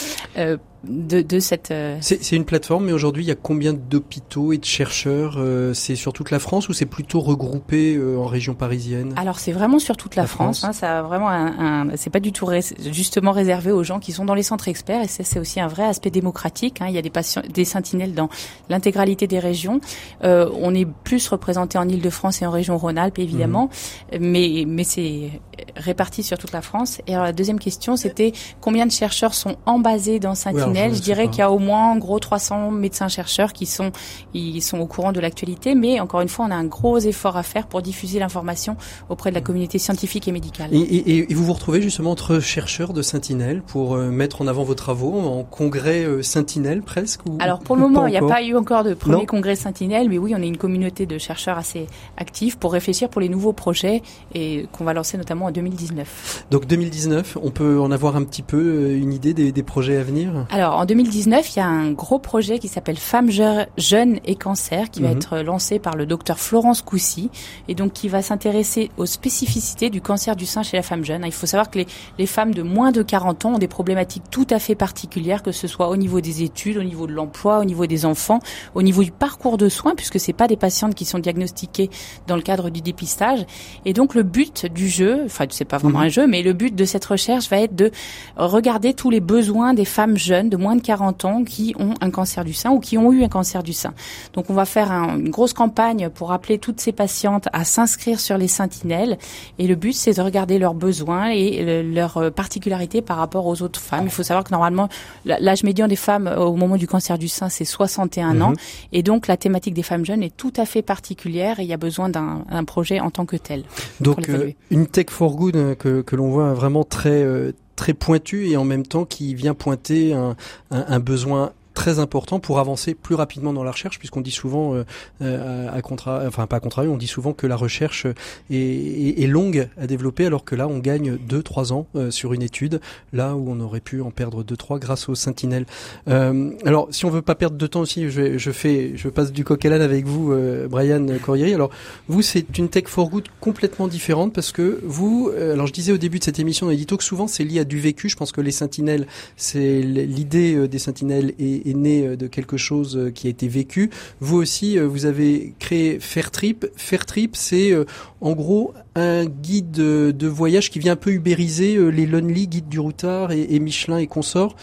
Euh, de, de cette. Euh, c'est une plateforme, mais aujourd'hui, il y a combien d'hôpitaux et de chercheurs euh, C'est sur toute la France ou c'est plutôt regroupé euh, en région parisienne? Alors c'est vraiment sur toute la, France. Hein, ça a vraiment un, un c'est pas du tout justement réservé aux gens qui sont dans les centres experts et c'est aussi un vrai aspect démocratique. Hein. Il y a des patients, des sentinelles dans l'intégralité des régions. on est plus représenté en Île-de-France et en région Rhône-Alpes évidemment, mhm. mais mais c'est réparti sur toute la France. Et alors la deuxième question, c'était combien de chercheurs sont embasés dans Je, dirais qu'il y a au moins en gros 300 médecins chercheurs qui sont ils sont au courant de l'actualité, mais encore une fois, on a un gros effort à faire pour diffuser l'information auprès de la communauté scientifique et médicale. Et, vous vous retrouvez justement entre chercheurs de Sentinelle pour euh, mettre en avant vos travaux en congrès euh, Sentinelle presque ou, Alors pour le moment, il n'y a pas eu encore de premier congrès Sentinelle, mais oui, on est une communauté de chercheurs assez actifs pour réfléchir pour les nouveaux projets et qu'on va lancer notamment en 2019. Donc 2019, on peut en avoir un petit peu euh, une idée des, des projets à venir? alors en 2019, il y a un gros projet qui s'appelle Femmes jeunes et cancer qui va mhm. être lancé par le docteur Florence Coussy et donc qui va s'intéresser aux spécificités du cancer du sein chez la femme jeune. Il faut savoir que les, les, femmes de moins de 40 ans ont des problématiques tout à fait particulières, que ce soit au niveau des études, au niveau de l'emploi, au niveau des enfants, au niveau du parcours de soins, puisque c'est pas des patientes qui sont diagnostiquées dans le cadre du dépistage. Et donc le but du jeu, enfin c'est pas vraiment mhm. un jeu, mais le but de cette recherche va être de regarder tous les besoins des femmes jeunes de moins de 40 ans qui ont un cancer du sein ou qui ont eu un cancer du sein. Donc on va faire une grosse campagne pour appeler toutes ces patientes à s'inscrire sur les sentinelles et le but c'est de regarder leurs besoins et leurs particularités par rapport aux autres femmes. Il faut savoir que normalement l'âge médian des femmes au moment du cancer du sein c'est 61 ans mhm. et donc la thématique des femmes jeunes est tout à fait particulière et il y a besoin d'un projet en tant que tel. Donc euh, une tech for good euh, que, que l'on voit vraiment très euh, très pointu et en même temps qui vient pointer un, besoin très important pour avancer plus rapidement dans la recherche, puisqu'on dit souvent, euh, euh à contra, enfin pas à contrario, on dit souvent que la recherche est, est, est, longue à développer, alors que là on gagne 2-3 ans euh, sur une étude, là où on aurait pu en perdre 2-3 grâce aux sentinelles. Euh, alors si on veut pas perdre de temps aussi, je, je fais, je passe du coq à l'âne avec vous, euh, Brian Corrieri. Alors vous c'est une tech for good complètement différente parce que vous, alors je disais au début de cette émission on a dit que souvent c'est lié à du vécu. Je pense que les sentinelles, c'est l'idée des sentinelles et né euh, de quelque chose euh, qui a été vécu. Vous aussi, euh, vous avez créé Fairtrip. Fairtrip, c'est en gros un guide de voyage qui vient un peu ubériser les Lonely, guides du routard et, Michelin et consorts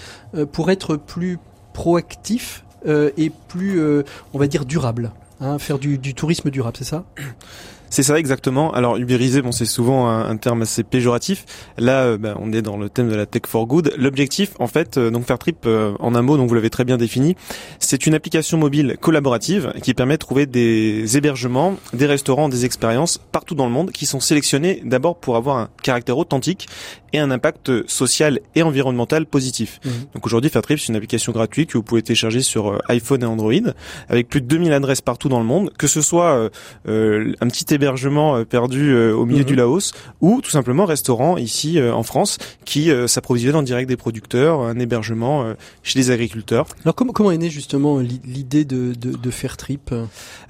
pour être plus proactif et plus, on va dire, durable. Hein, faire du tourisme durable, c'est ça? C'est ça exactement. Alors ubériser, bon, c'est souvent un, terme assez péjoratif. Là, euh, bah, on est dans le thème de la tech for good. L'objectif, en fait, euh, donc Fairtrip, euh, en un mot, donc vous l'avez très bien défini, c'est une application mobile collaborative qui permet de trouver des hébergements, des restaurants, des expériences partout dans le monde qui sont sélectionnés d'abord pour avoir un caractère authentique et un impact social et environnemental positif. Mmh. Donc aujourd'hui, Fairtrip, c'est une application gratuite que vous pouvez télécharger sur iPhone et Android avec plus de 2000 adresses partout dans le monde, que ce soit euh, un petit hébergement euh, perdu euh, au milieu du mhm. Laos ou tout simplement restaurant ici euh, en France qui s'approvisionne en direct des producteurs, un hébergement chez les agriculteurs. Alors comment, comment est née justement l'idée de, de, de, faire trip?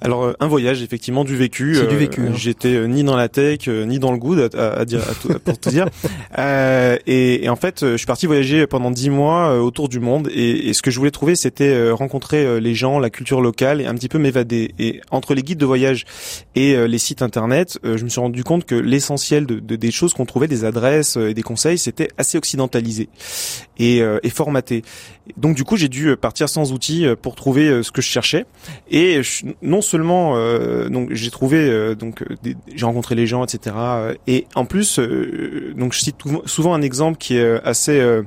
Alors un voyage effectivement du vécu. C'est du vécu. Hein. J'étais ni dans la tech ni dans le good à, dire pour tout dire. Et, et, en fait je suis parti voyager pendant dix mois autour du monde et, ce que je voulais trouver c'était rencontrer les gens, la culture locale et un petit peu m'évader. Et entre les guides de voyage et les sites internet, euh, je me suis rendu compte que l'essentiel de, des choses qu'on trouvait, des adresses euh, et des conseils, c'était assez occidentalisé et, euh, et formaté. Donc du coup, j'ai dû partir sans outils pour trouver ce que je cherchais. Et non seulement, donc j'ai trouvé, donc j'ai rencontré les gens, etc. Et en plus, donc je cite souvent un exemple qui est assez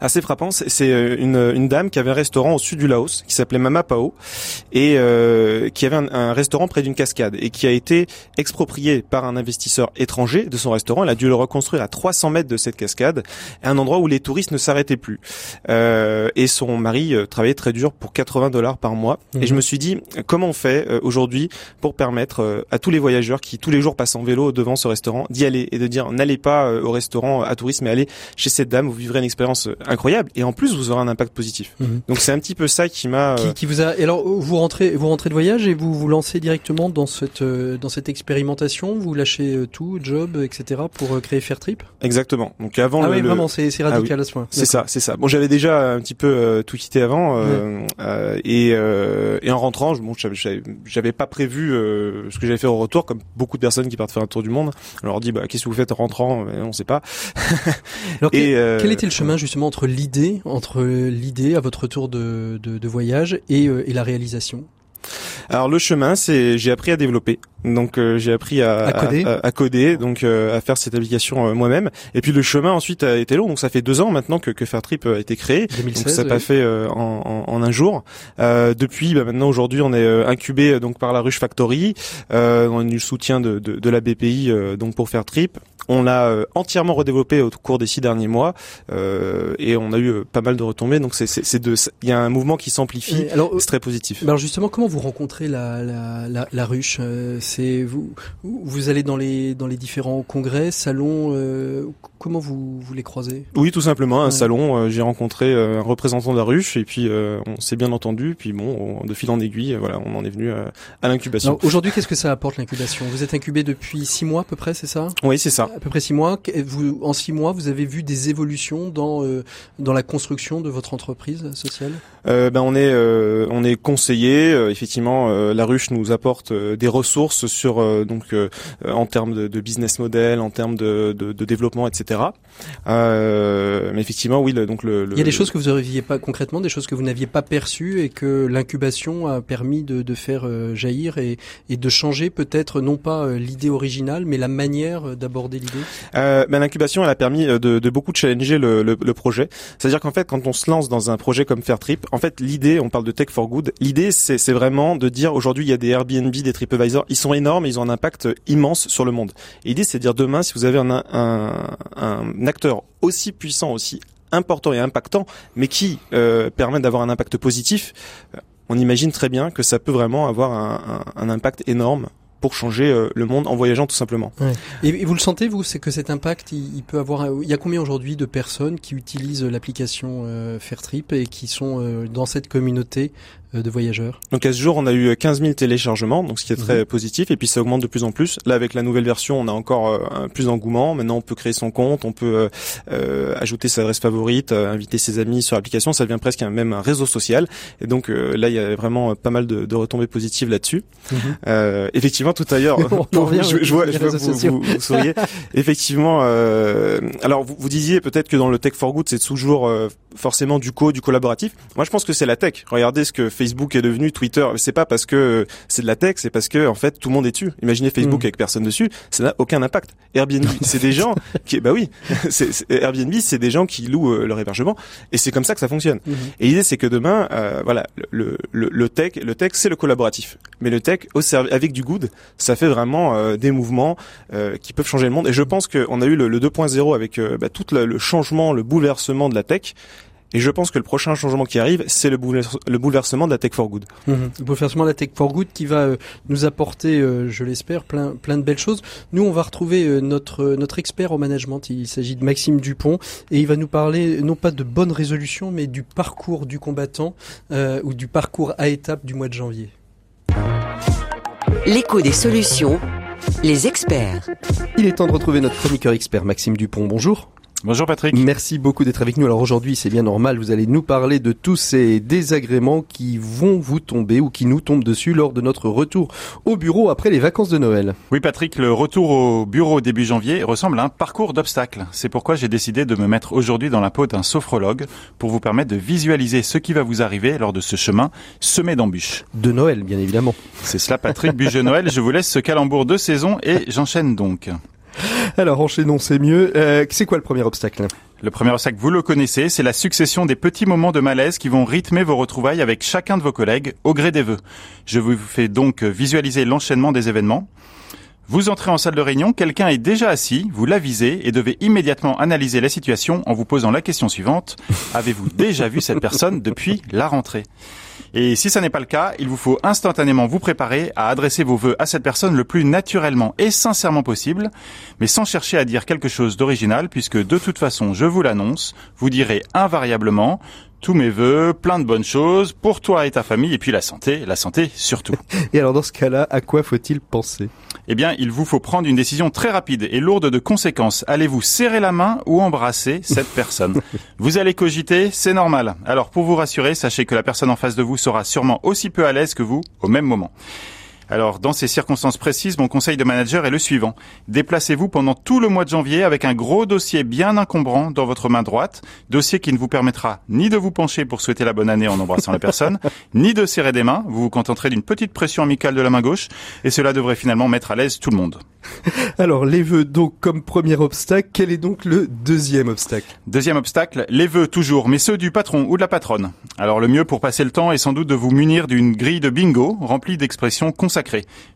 assez frappant. C'est une, une dame qui avait un restaurant au sud du Laos qui s'appelait Mama Pao et qui avait un, un restaurant près d'une cascade et qui a été exproprié par un investisseur étranger de son restaurant. Elle a dû le reconstruire à 300 mètres de cette cascade, un endroit où les touristes ne s'arrêtaient plus. Euh, et son mari euh, travaillait très dur pour 80 dollars par mois. Et je mhm. me suis dit, comment on fait euh, aujourd'hui pour permettre euh, à tous les voyageurs qui tous les jours passent en vélo devant ce restaurant d'y aller et de dire, n'allez pas au restaurant à tourisme, mais allez chez cette dame, vous vivrez une expérience incroyable et en plus vous aurez un impact positif. Mhm. Donc c'est un petit peu ça qui m'a qui, qui, vous a et alors vous rentrez vous rentrez de voyage et vous vous lancez directement dans cette dans cette expérimentation, vous lâchez tout, job, etc. pour créer Fairtrip Exactement. Donc avant ah le, oui, vraiment c'est c'est ah radical à ce point. C'est ça, c'est ça. Bon, j'avais déjà un petit peu euh, tout quitté avant euh, euh, et, euh, et en rentrant, bon, j'avais pas prévu ce que j'allais faire au retour, comme beaucoup de personnes qui partent faire un tour du monde. On leur dit, bah, qu'est-ce que vous faites en rentrant? On sait pas. Alors, et, quel, était le chemin justement entre l'idée, entre l'idée à votre retour de, voyage et, et la réalisation? Alors le chemin, c'est j'ai appris à développer. Donc euh, j'ai appris à, à, coder. donc euh, à faire cette application euh, moi-même. Et puis le chemin ensuite a été long. Donc ça fait deux ans maintenant que, que Fairtrip a été créé. 2016, donc ça n'a pas fait en, en, un jour. depuis, bah, maintenant aujourd'hui, on est incubé donc par la Ruche Factory. on a eu le soutien de, de, de la BPI donc pour Fairtrip. On l'a euh, entièrement redéveloppé au cours des six derniers mois euh, et on a eu euh, pas mal de retombées. Donc c'est il y a un mouvement qui s'amplifie. C'est très positif. Alors justement, comment vous rencontrez la la, la, la ruche C'est vous vous allez dans les dans les différents congrès, salons. comment vous vous les croisez? Oui, tout simplement un salon. J'ai rencontré un représentant de la ruche et puis on s'est bien entendu. Puis bon, de fil en aiguille, voilà, on en est venu à l'incubation. Aujourd'hui, qu'est-ce que ça apporte l'incubation? Vous êtes incubé depuis six mois à peu près, c'est ça? Oui, c'est ça à peu près six mois. Vous, en six mois, vous avez vu des évolutions dans euh, dans la construction de votre entreprise sociale? Euh, Ben on est euh, on est conseillé. Euh, effectivement, la ruche nous apporte des ressources sur donc en termes de, business model, en termes de développement, etc. mais effectivement, oui. Le, donc le, il y a des choses que vous n'aviez pas concrètement, des choses que vous n'aviez pas perçues et que l'incubation a permis de, de faire jaillir et, et de changer peut-être non pas l'idée originale, mais la manière d'aborder euh, ben, L'incubation, elle a permis euh, de, de beaucoup de challenger le, le, le projet. C'est-à-dire qu'en fait, quand on se lance dans un projet comme Fairtrip, en fait, l'idée, on parle de tech for good, l'idée, c'est vraiment de dire aujourd'hui, il y a des Airbnb, des TripAdvisor, ils sont énormes, ils ont un impact immense sur le monde. l'idée, c'est de dire demain, si vous avez un, un, un acteur aussi puissant, aussi important et impactant, mais qui euh, permet d'avoir un impact positif, euh, on imagine très bien que ça peut vraiment avoir un, un, un impact énorme pour changer euh, le monde en voyageant tout simplement. Et, vous le sentez vous, c'est que cet impact, il, peut avoir. Il y a combien aujourd'hui de personnes qui utilisent l'application euh, Fairtrip et qui sont dans cette communauté de voyageurs Donc à ce jour, on a eu 15 000 téléchargements, donc ce qui est très mhm. positif, et puis ça augmente de plus en plus. Là, avec la nouvelle version, on a encore euh, plus d'engouement. Maintenant, on peut créer son compte, on peut euh, ajouter sa adresse favorite, inviter ses amis sur l'application. Ça devient presque un, même un réseau social. Et donc là, il y a vraiment pas mal de, de retombées positives là-dessus. Mhm. effectivement, tout ailleurs, je, je, vois, je vois vous, vous, vous, souriez. effectivement, alors vous, vous disiez peut-être que dans le tech for good, c'est toujours forcément du co, du collaboratif. Moi, je pense que c'est la tech. Regardez ce que Facebook est devenu, Twitter. C'est pas parce que c'est de la tech, c'est parce que en fait tout le monde est dessus. Imaginez Facebook mm. avec personne dessus, ça n'a aucun impact. Airbnb, c'est des gens qui, bah oui, Airbnb, c'est des gens qui louent euh, leur hébergement, et c'est comme ça que ça fonctionne. Mm-hmm. Et l'idée, c'est que demain, euh, voilà, le, le, le, tech, le tech, c'est le collaboratif, mais le tech au avec du good, ça fait vraiment euh, des mouvements qui peuvent changer le monde. Et je pense qu'on a eu le, 2.0 avec bah, tout le changement, le bouleversement de la tech. Et je pense que le prochain changement qui arrive, c'est le, bouleversement de la tech for good. Mhm. Le bouleversement de la tech for good qui va euh, nous apporter, euh, je l'espère, plein, plein de belles choses. Nous, on va retrouver euh, notre, notre expert au management. Il s'agit de Maxime Dupont et il va nous parler non pas de bonnes résolutions, mais du parcours du combattant ou du parcours à étapes du mois de janvier. L'écho des solutions, les experts. Il est temps de retrouver notre chroniqueur expert Maxime Dupont. Bonjour. Bonjour Patrick. Merci beaucoup d'être avec nous. Alors aujourd'hui, c'est bien normal, vous allez nous parler de tous ces désagréments qui vont vous tomber ou qui nous tombent dessus lors de notre retour au bureau après les vacances de Noël. Oui Patrick, le retour au bureau début janvier ressemble à un parcours d'obstacles. C'est pourquoi j'ai décidé de me mettre aujourd'hui dans la peau d'un sophrologue pour vous permettre de visualiser ce qui va vous arriver lors de ce chemin semé d'embûches. De Noël, bien évidemment. C'est cela Patrick, bûche de Noël. Je vous laisse ce calembour de saison et j'enchaîne donc. Alors enchaînons, c'est mieux. Euh, c'est quoi le premier obstacle? Le premier obstacle, vous le connaissez, c'est la succession des petits moments de malaise qui vont rythmer vos retrouvailles avec chacun de vos collègues au gré des vœux. Je vous fais donc visualiser l'enchaînement des événements. Vous entrez en salle de réunion, quelqu'un est déjà assis, vous l'avisez et devez immédiatement analyser la situation en vous posant la question suivante. Avez-vous déjà vu cette personne depuis la rentrée? Et si ça n'est pas le cas, il vous faut instantanément vous préparer à adresser vos vœux à cette personne le plus naturellement et sincèrement possible, mais sans chercher à dire quelque chose d'original puisque de toute façon, je vous l'annonce, vous direz invariablement tous mes vœux, plein de bonnes choses pour toi et ta famille et puis la santé, la santé surtout. Et alors dans ce cas-là, à quoi faut-il penser? Eh bien, il vous faut prendre une décision très rapide et lourde de conséquences. Allez-vous serrer la main ou embrasser cette personne? Vous allez cogiter, c'est normal. Alors, pour vous rassurer, sachez que la personne en face de vous sera sûrement aussi peu à l'aise que vous au même moment. Alors, dans ces circonstances précises, mon conseil de manager est le suivant. Déplacez-vous pendant tout le mois de janvier avec un gros dossier bien encombrant dans votre main droite, dossier qui ne vous permettra ni de vous pencher pour souhaiter la bonne année en embrassant la personne, ni de serrer des mains. Vous vous contenterez d'une petite pression amicale de la main gauche, et cela devrait finalement mettre à l'aise tout le monde. Alors, les vœux, donc, comme premier obstacle, quel est donc le deuxième obstacle? Deuxième obstacle, les vœux toujours, mais ceux du patron ou de la patronne. Alors, le mieux pour passer le temps est sans doute de vous munir d'une grille de bingo remplie d'expressions consacrées.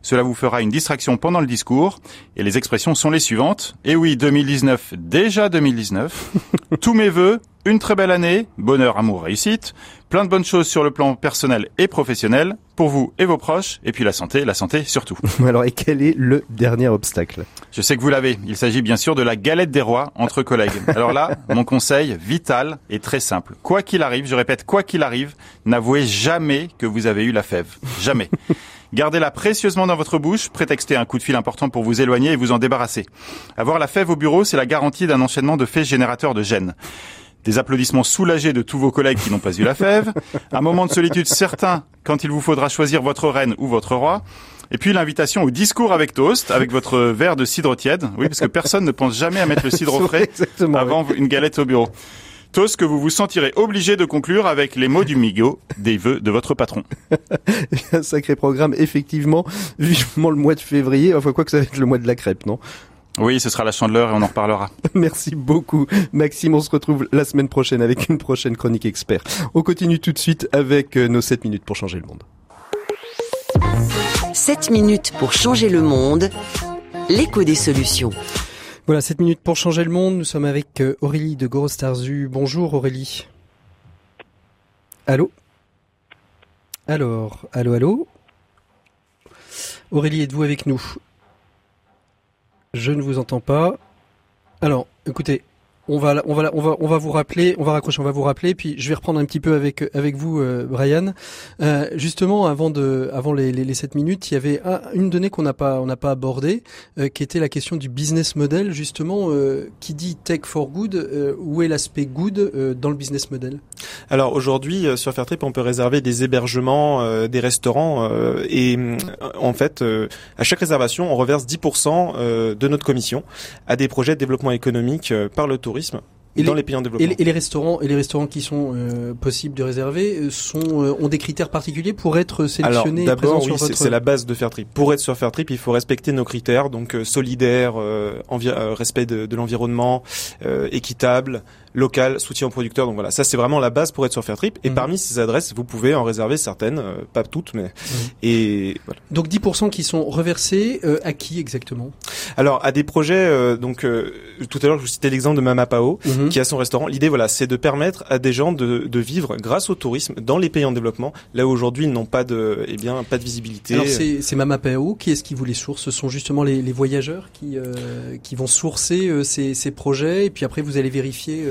Cela vous fera une distraction pendant le discours, et les expressions sont les suivantes. Et oui, 2019, déjà 2019. Tous mes vœux, une très belle année, bonheur, amour, réussite, plein de bonnes choses sur le plan personnel et professionnel, pour vous et vos proches, et puis la santé, la santé surtout. Alors, et quel est le dernier obstacle? Je sais que vous l'avez. Il s'agit bien sûr de la galette des rois entre collègues. Alors là, mon conseil vital est très simple. Quoi qu'il arrive, je répète, quoi qu'il arrive, n'avouez jamais que vous avez eu la fève. Jamais. Gardez-la précieusement dans votre bouche, prétextez un coup de fil important pour vous éloigner et vous en débarrasser. Avoir la fève au bureau, c'est la garantie d'un enchaînement de faits générateurs de gêne des applaudissements soulagés de tous vos collègues qui n'ont pas eu la fève, un moment de solitude certain quand il vous faudra choisir votre reine ou votre roi, et puis l'invitation au discours avec toast, avec votre verre de cidre tiède. Oui, parce que personne ne pense jamais à mettre le cidre frais avant une galette au bureau. Toast que vous vous sentirez obligé de conclure avec les mots du migo des vœux de votre patron. un sacré programme, effectivement. Vivement le mois de février. Enfin, quoi que ça va être le mois de la crêpe, non? Oui, ce sera la chandeleur et on en reparlera. Merci beaucoup, Maxime. On se retrouve la semaine prochaine avec une prochaine chronique expert. On continue tout de suite avec euh, nos 7 minutes pour changer le monde. 7 minutes pour changer le monde. L'écho des solutions. Voilà, 7 minutes pour changer le monde. Nous sommes avec euh, Aurélie de Gorostarzu. Bonjour Aurélie. Allô? Alors, allô, allô? Aurélie, êtes-vous avec nous? Je ne vous entends pas. Alors, écoutez, on va, on va, on va, on va vous rappeler, on va raccrocher, on va vous rappeler, puis je vais reprendre un petit peu avec avec vous, euh, Brian. Euh, justement, avant de, avant les, les, 7 minutes, il y avait une donnée qu'on n'a pas, on n'a pas abordée, euh, qui était la question du business model. Justement, qui dit tech for good, où est l'aspect good dans le business model? Alors aujourd'hui, sur Fairtrip, on peut réserver des hébergements, des restaurants, et en fait, à chaque réservation, on reverse 10% de notre commission à des projets de développement économique par le tourisme et dans les, pays en développement. Et les, restaurants et les restaurants qui sont euh, possibles de réserver euh, sont euh, ont des critères particuliers pour être sélectionnés. Alors d'abord oui, c'est la base de Fairtrip. Pour être sur Fairtrip, il faut respecter nos critères donc solidaire, respect de, de l'environnement, équitable, local, soutien aux producteurs. Donc voilà, ça c'est vraiment la base pour être sur Fairtrip. Et mhm. parmi ces adresses, vous pouvez en réserver certaines, euh, pas toutes, mais mhm. et voilà. Donc 10% qui sont reversés euh, à qui exactement? Alors à des projets. Euh, donc tout à l'heure je vous citais l'exemple de Mamapao mhm. qui a son restaurant. L'idée voilà, c'est de permettre à des gens de, de, vivre grâce au tourisme dans les pays en développement, là où aujourd'hui ils n'ont pas de, eh bien, pas de visibilité. Alors c'est, c'est Mamapao. Qui est-ce qui vous les source Ce sont justement les, les voyageurs qui qui vont sourcer ces, ces projets et puis après vous allez vérifier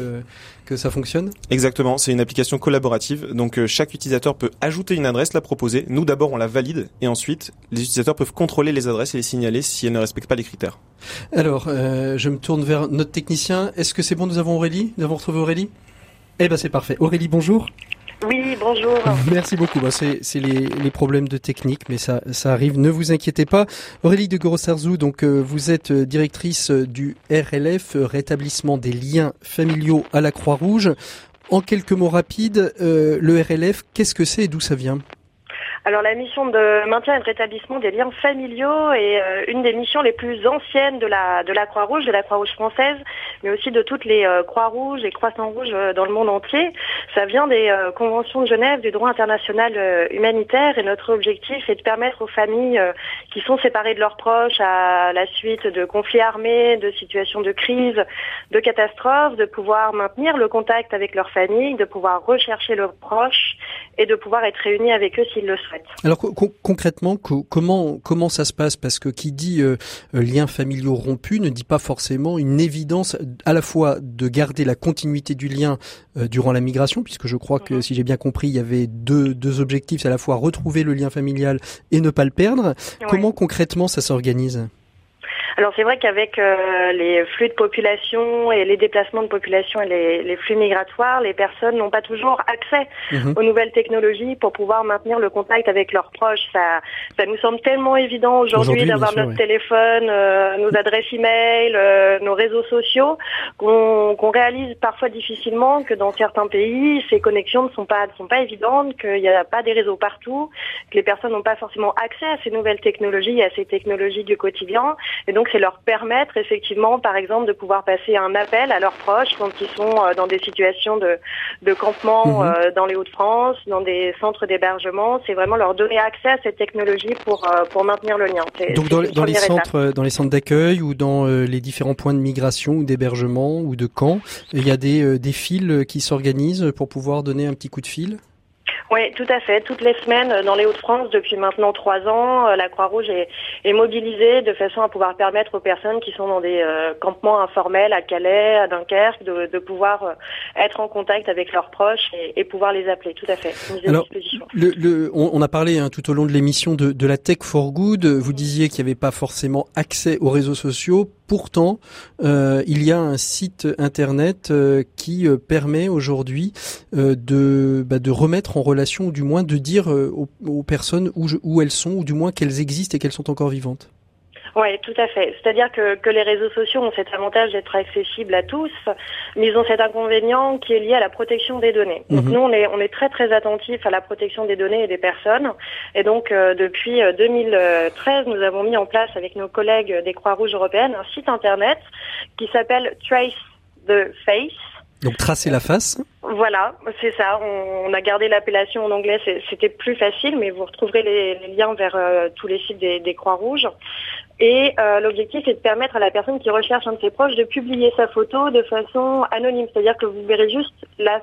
que ça fonctionne Exactement, c'est une application collaborative. Donc euh, chaque utilisateur peut ajouter une adresse, la proposer. Nous d'abord on la valide et ensuite les utilisateurs peuvent contrôler les adresses et les signaler si elles ne respectent pas les critères. Alors euh, je me tourne vers notre technicien. Est-ce que c'est bon Nous avons Aurélie Nous avons retrouvé Aurélie? Eh ben c'est parfait. Aurélie, bonjour. Oui, bonjour. Merci beaucoup. C'est les, problèmes de technique, mais ça, arrive. Ne vous inquiétez pas. Aurélie de Gorosarzou, donc euh, vous êtes euh, directrice euh, du RLF, rétablissement des liens familiaux à la Croix-Rouge. En quelques mots rapides, le RLF, qu'est-ce que c'est et d'où ça vient? Alors la mission de maintien et de rétablissement des liens familiaux est euh, une des missions les plus anciennes de la Croix-Rouge, de la Croix-Rouge française, mais aussi de toutes les euh, Croix-Rouges et Croissants-Rouges euh, dans le monde entier. Ça vient des conventions de Genève du droit international humanitaire et notre objectif est de permettre aux familles qui sont séparées de leurs proches à la suite de conflits armés, de situations de crise, de catastrophes, de pouvoir maintenir le contact avec leur famille, de pouvoir rechercher leurs proches et de pouvoir être réunis avec eux s'ils le souhaitent. Alors concrètement, comment comment ça se passe? Parce que qui dit euh, liens familiaux rompus ne dit pas forcément une évidence à la fois de garder la continuité du lien euh, durant la migration, puisque je crois que mhm. si j'ai bien compris, il y avait deux deux objectifs, c'est à la fois retrouver le lien familial et ne pas le perdre. Comment concrètement ça s'organise? Alors c'est vrai qu'avec euh, les flux de population et les déplacements de population et les, flux migratoires, les personnes n'ont pas toujours accès mhm. aux nouvelles technologies pour pouvoir maintenir le contact avec leurs proches. Ça, ça nous semble tellement évident aujourd'hui d'avoir notre téléphone, euh, nos adresses e-mail, euh, nos réseaux sociaux, qu'on réalise parfois difficilement que dans certains pays, ces connexions ne sont pas, ne sont pas évidentes, qu'il n'y a pas des réseaux partout, que les personnes n'ont pas forcément accès à ces nouvelles technologies, à ces technologies du quotidien. Et donc c'est leur permettre effectivement, par exemple, de pouvoir passer un appel à leurs proches quand ils sont euh, dans des situations de, de campement mhm. euh, dans les Hauts-de-France, dans des centres d'hébergement. C'est vraiment leur donner accès à cette technologie pour euh, pour maintenir le lien. Donc dans, dans les centres, dans les centres d'accueil ou dans les différents points de migration ou d'hébergement ou de camps, il y a des des fils qui s'organisent pour pouvoir donner un petit coup de fil? Oui, tout à fait. Toutes les semaines, dans les Hauts-de-France, depuis maintenant trois ans, euh, la Croix-Rouge est, est, mobilisée de façon à pouvoir permettre aux personnes qui sont dans des euh, campements informels à Calais, à Dunkerque, de, de pouvoir euh, être en contact avec leurs proches et, et, pouvoir les appeler. Tout à fait. Alors, le, le, on, on, a parlé hein, tout au long de l'émission de, de, la tech for good. Vous disiez qu'il n'y avait pas forcément accès aux réseaux sociaux. Pourtant, euh, il y a un site internet euh, qui euh, permet aujourd'hui de, bah, de remettre en relation, ou du moins de dire aux, personnes où, où elles sont, ou du moins qu'elles existent et qu'elles sont encore vivantes. Oui, tout à fait. C'est-à-dire que, que les réseaux sociaux ont cet avantage d'être accessibles à tous, mais ils ont cet inconvénient qui est lié à la protection des données. Donc mhm. nous, on est, on est très très attentifs à la protection des données et des personnes. Et donc euh, depuis 2013, euh, nous avons mis en place avec nos collègues des Croix-Rouges européennes un site internet qui s'appelle Trace the Face. Donc tracer la face. Voilà, c'est ça. On, a gardé l'appellation en anglais, c'était plus facile, mais vous retrouverez les, liens vers euh, tous les sites des, des Croix-Rouges. Et euh, l'objectif est de permettre à la personne qui recherche un de ses proches de publier sa photo de façon anonyme. C'est-à-dire que vous verrez juste la,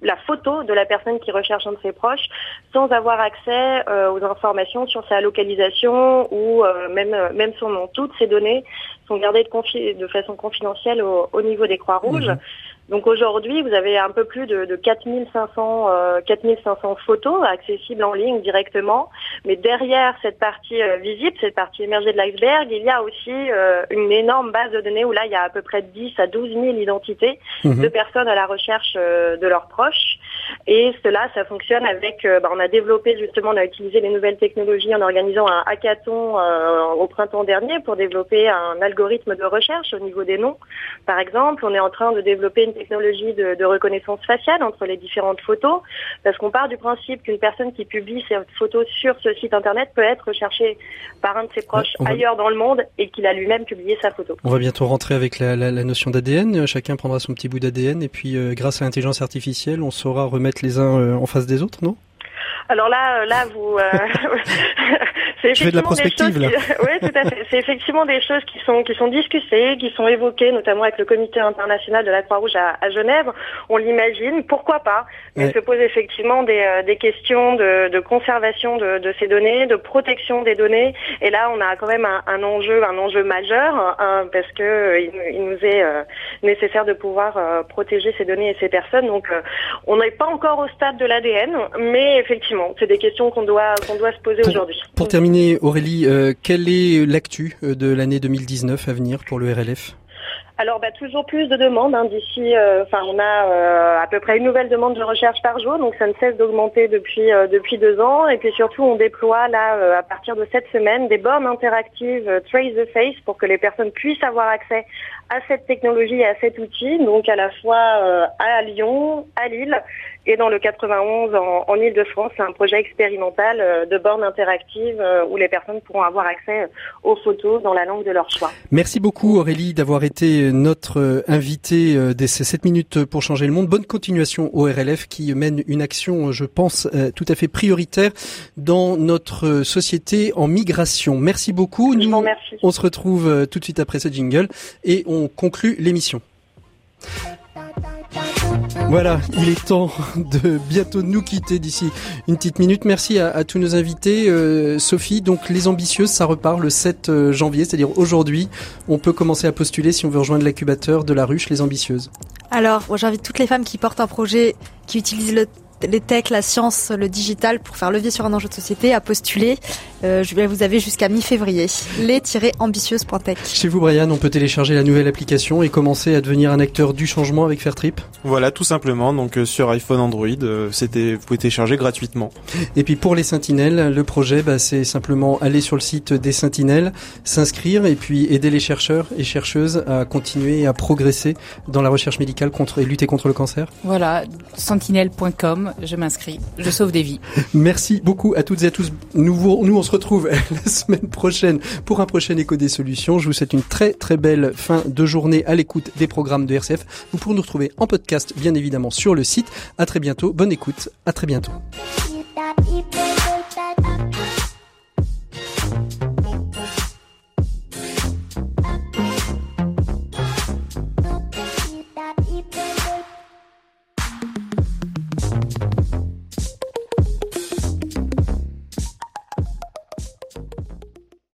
la photo de la personne qui recherche un de ses proches sans avoir accès euh, aux informations sur sa localisation ou euh, même, même son nom. Toutes ces données sont gardées de, de façon confidentielle au, au niveau des Croix-Rouges. Mhm. Donc aujourd'hui, vous avez un peu plus de, de 4500, euh, 4500 photos accessibles en ligne directement. Mais derrière cette partie euh, visible, cette partie émergée de l'iceberg, il y a aussi euh, une énorme base de données où là, il y a à peu près 10 à 12 000 identités mhm. de personnes à la recherche euh, de leurs proches. Et cela, ça fonctionne avec, bah, on a développé justement, on a utilisé les nouvelles technologies en organisant un hackathon au printemps dernier pour développer un algorithme de recherche au niveau des noms. Par exemple, on est en train de développer une technologie de, reconnaissance faciale entre les différentes photos, parce qu'on part du principe qu'une personne qui publie ses photos sur ce site internet peut être recherchée par un de ses proches ailleurs dans le monde et qu'il a lui-même publié sa photo. On va bientôt rentrer avec la, notion d'ADN. Chacun prendra son petit bout d'ADN et puis euh, grâce à l'intelligence artificielle, on saura remettre les uns euh, en face des autres, non? Alors là, euh, là, vous, C'est fais de la prospective là. oui, tout à fait. C'est effectivement des choses qui sont qui sont discutées, qui sont évoquées, notamment avec le Comité international de la Croix-Rouge à, à, Genève. On l'imagine, pourquoi pas Mais se pose effectivement des, euh, des questions de, de conservation de, de, ces données, de protection des données. Et là, on a quand même un, un enjeu, un enjeu majeur, hein, parce que euh, il, nous est euh, nécessaire de pouvoir protéger ces données et ces personnes. Donc, on n'est pas encore au stade de l'ADN, mais effectivement, c'est des questions qu'on doit qu'on doit se poser aujourd'hui. Pour terminer Aurélie, euh, quelle est l'actu euh, de l'année 2019 à venir pour le RLF alors, bah, toujours plus de demandes. Hein, D'ici, euh, enfin, on a euh, à peu près une nouvelle demande de recherche par jour, donc ça ne cesse d'augmenter depuis depuis deux ans. Et puis surtout, on déploie là, à partir de cette semaine, des bornes interactives Trace the Face pour que les personnes puissent avoir accès à cette technologie et à cet outil. Donc, à la fois à Lyon, à Lille et dans le 91 en, en Ile-de-France. C'est un projet expérimental de bornes interactives où les personnes pourront avoir accès aux photos dans la langue de leur choix. Merci beaucoup Aurélie d'avoir été notre euh, invité euh, des 7 minutes pour changer le monde. Bonne continuation au RLF qui mène une action, je pense, euh, tout à fait prioritaire dans notre société en migration. Merci beaucoup. Nous, on se retrouve tout de suite après ce jingle et on conclut l'émission. Voilà, il est temps de bientôt nous quitter d'ici une petite minute. Merci à, tous nos invités. Euh, Sophie, donc les ambitieuses, ça repart le 7 euh, janvier, c'est-à-dire aujourd'hui. On peut commencer à postuler si on veut rejoindre l'incubateur de la ruche, les ambitieuses. Alors, j'invite toutes les femmes qui portent un projet, qui utilisent le les techs, la science, le digital pour faire levier sur un enjeu de société à postuler. Euh, vous avez jusqu'à mi-février. Les-ambitieuses.tech. Chez vous, Brian, on peut télécharger la nouvelle application et commencer à devenir un acteur du changement avec Fairtrip? Voilà, tout simplement. Donc euh, sur iPhone, Android, euh, c'était vous pouvez télécharger gratuitement. Et puis pour les Sentinelles, le projet, bah, c'est simplement aller sur le site des Sentinelles, s'inscrire et puis aider les chercheurs et chercheuses à continuer à progresser dans la recherche médicale contre et lutter contre le cancer. Voilà, sentinelle.com je m'inscris, je sauve des vies. Merci beaucoup à toutes et à tous. Nous, nous on se retrouve la semaine prochaine pour un prochain écho des solutions. Je vous souhaite une très très belle fin de journée à l'écoute des programmes de RCF. Vous pourrez nous retrouver en podcast bien évidemment sur le site. À très bientôt, bonne écoute, à très bientôt.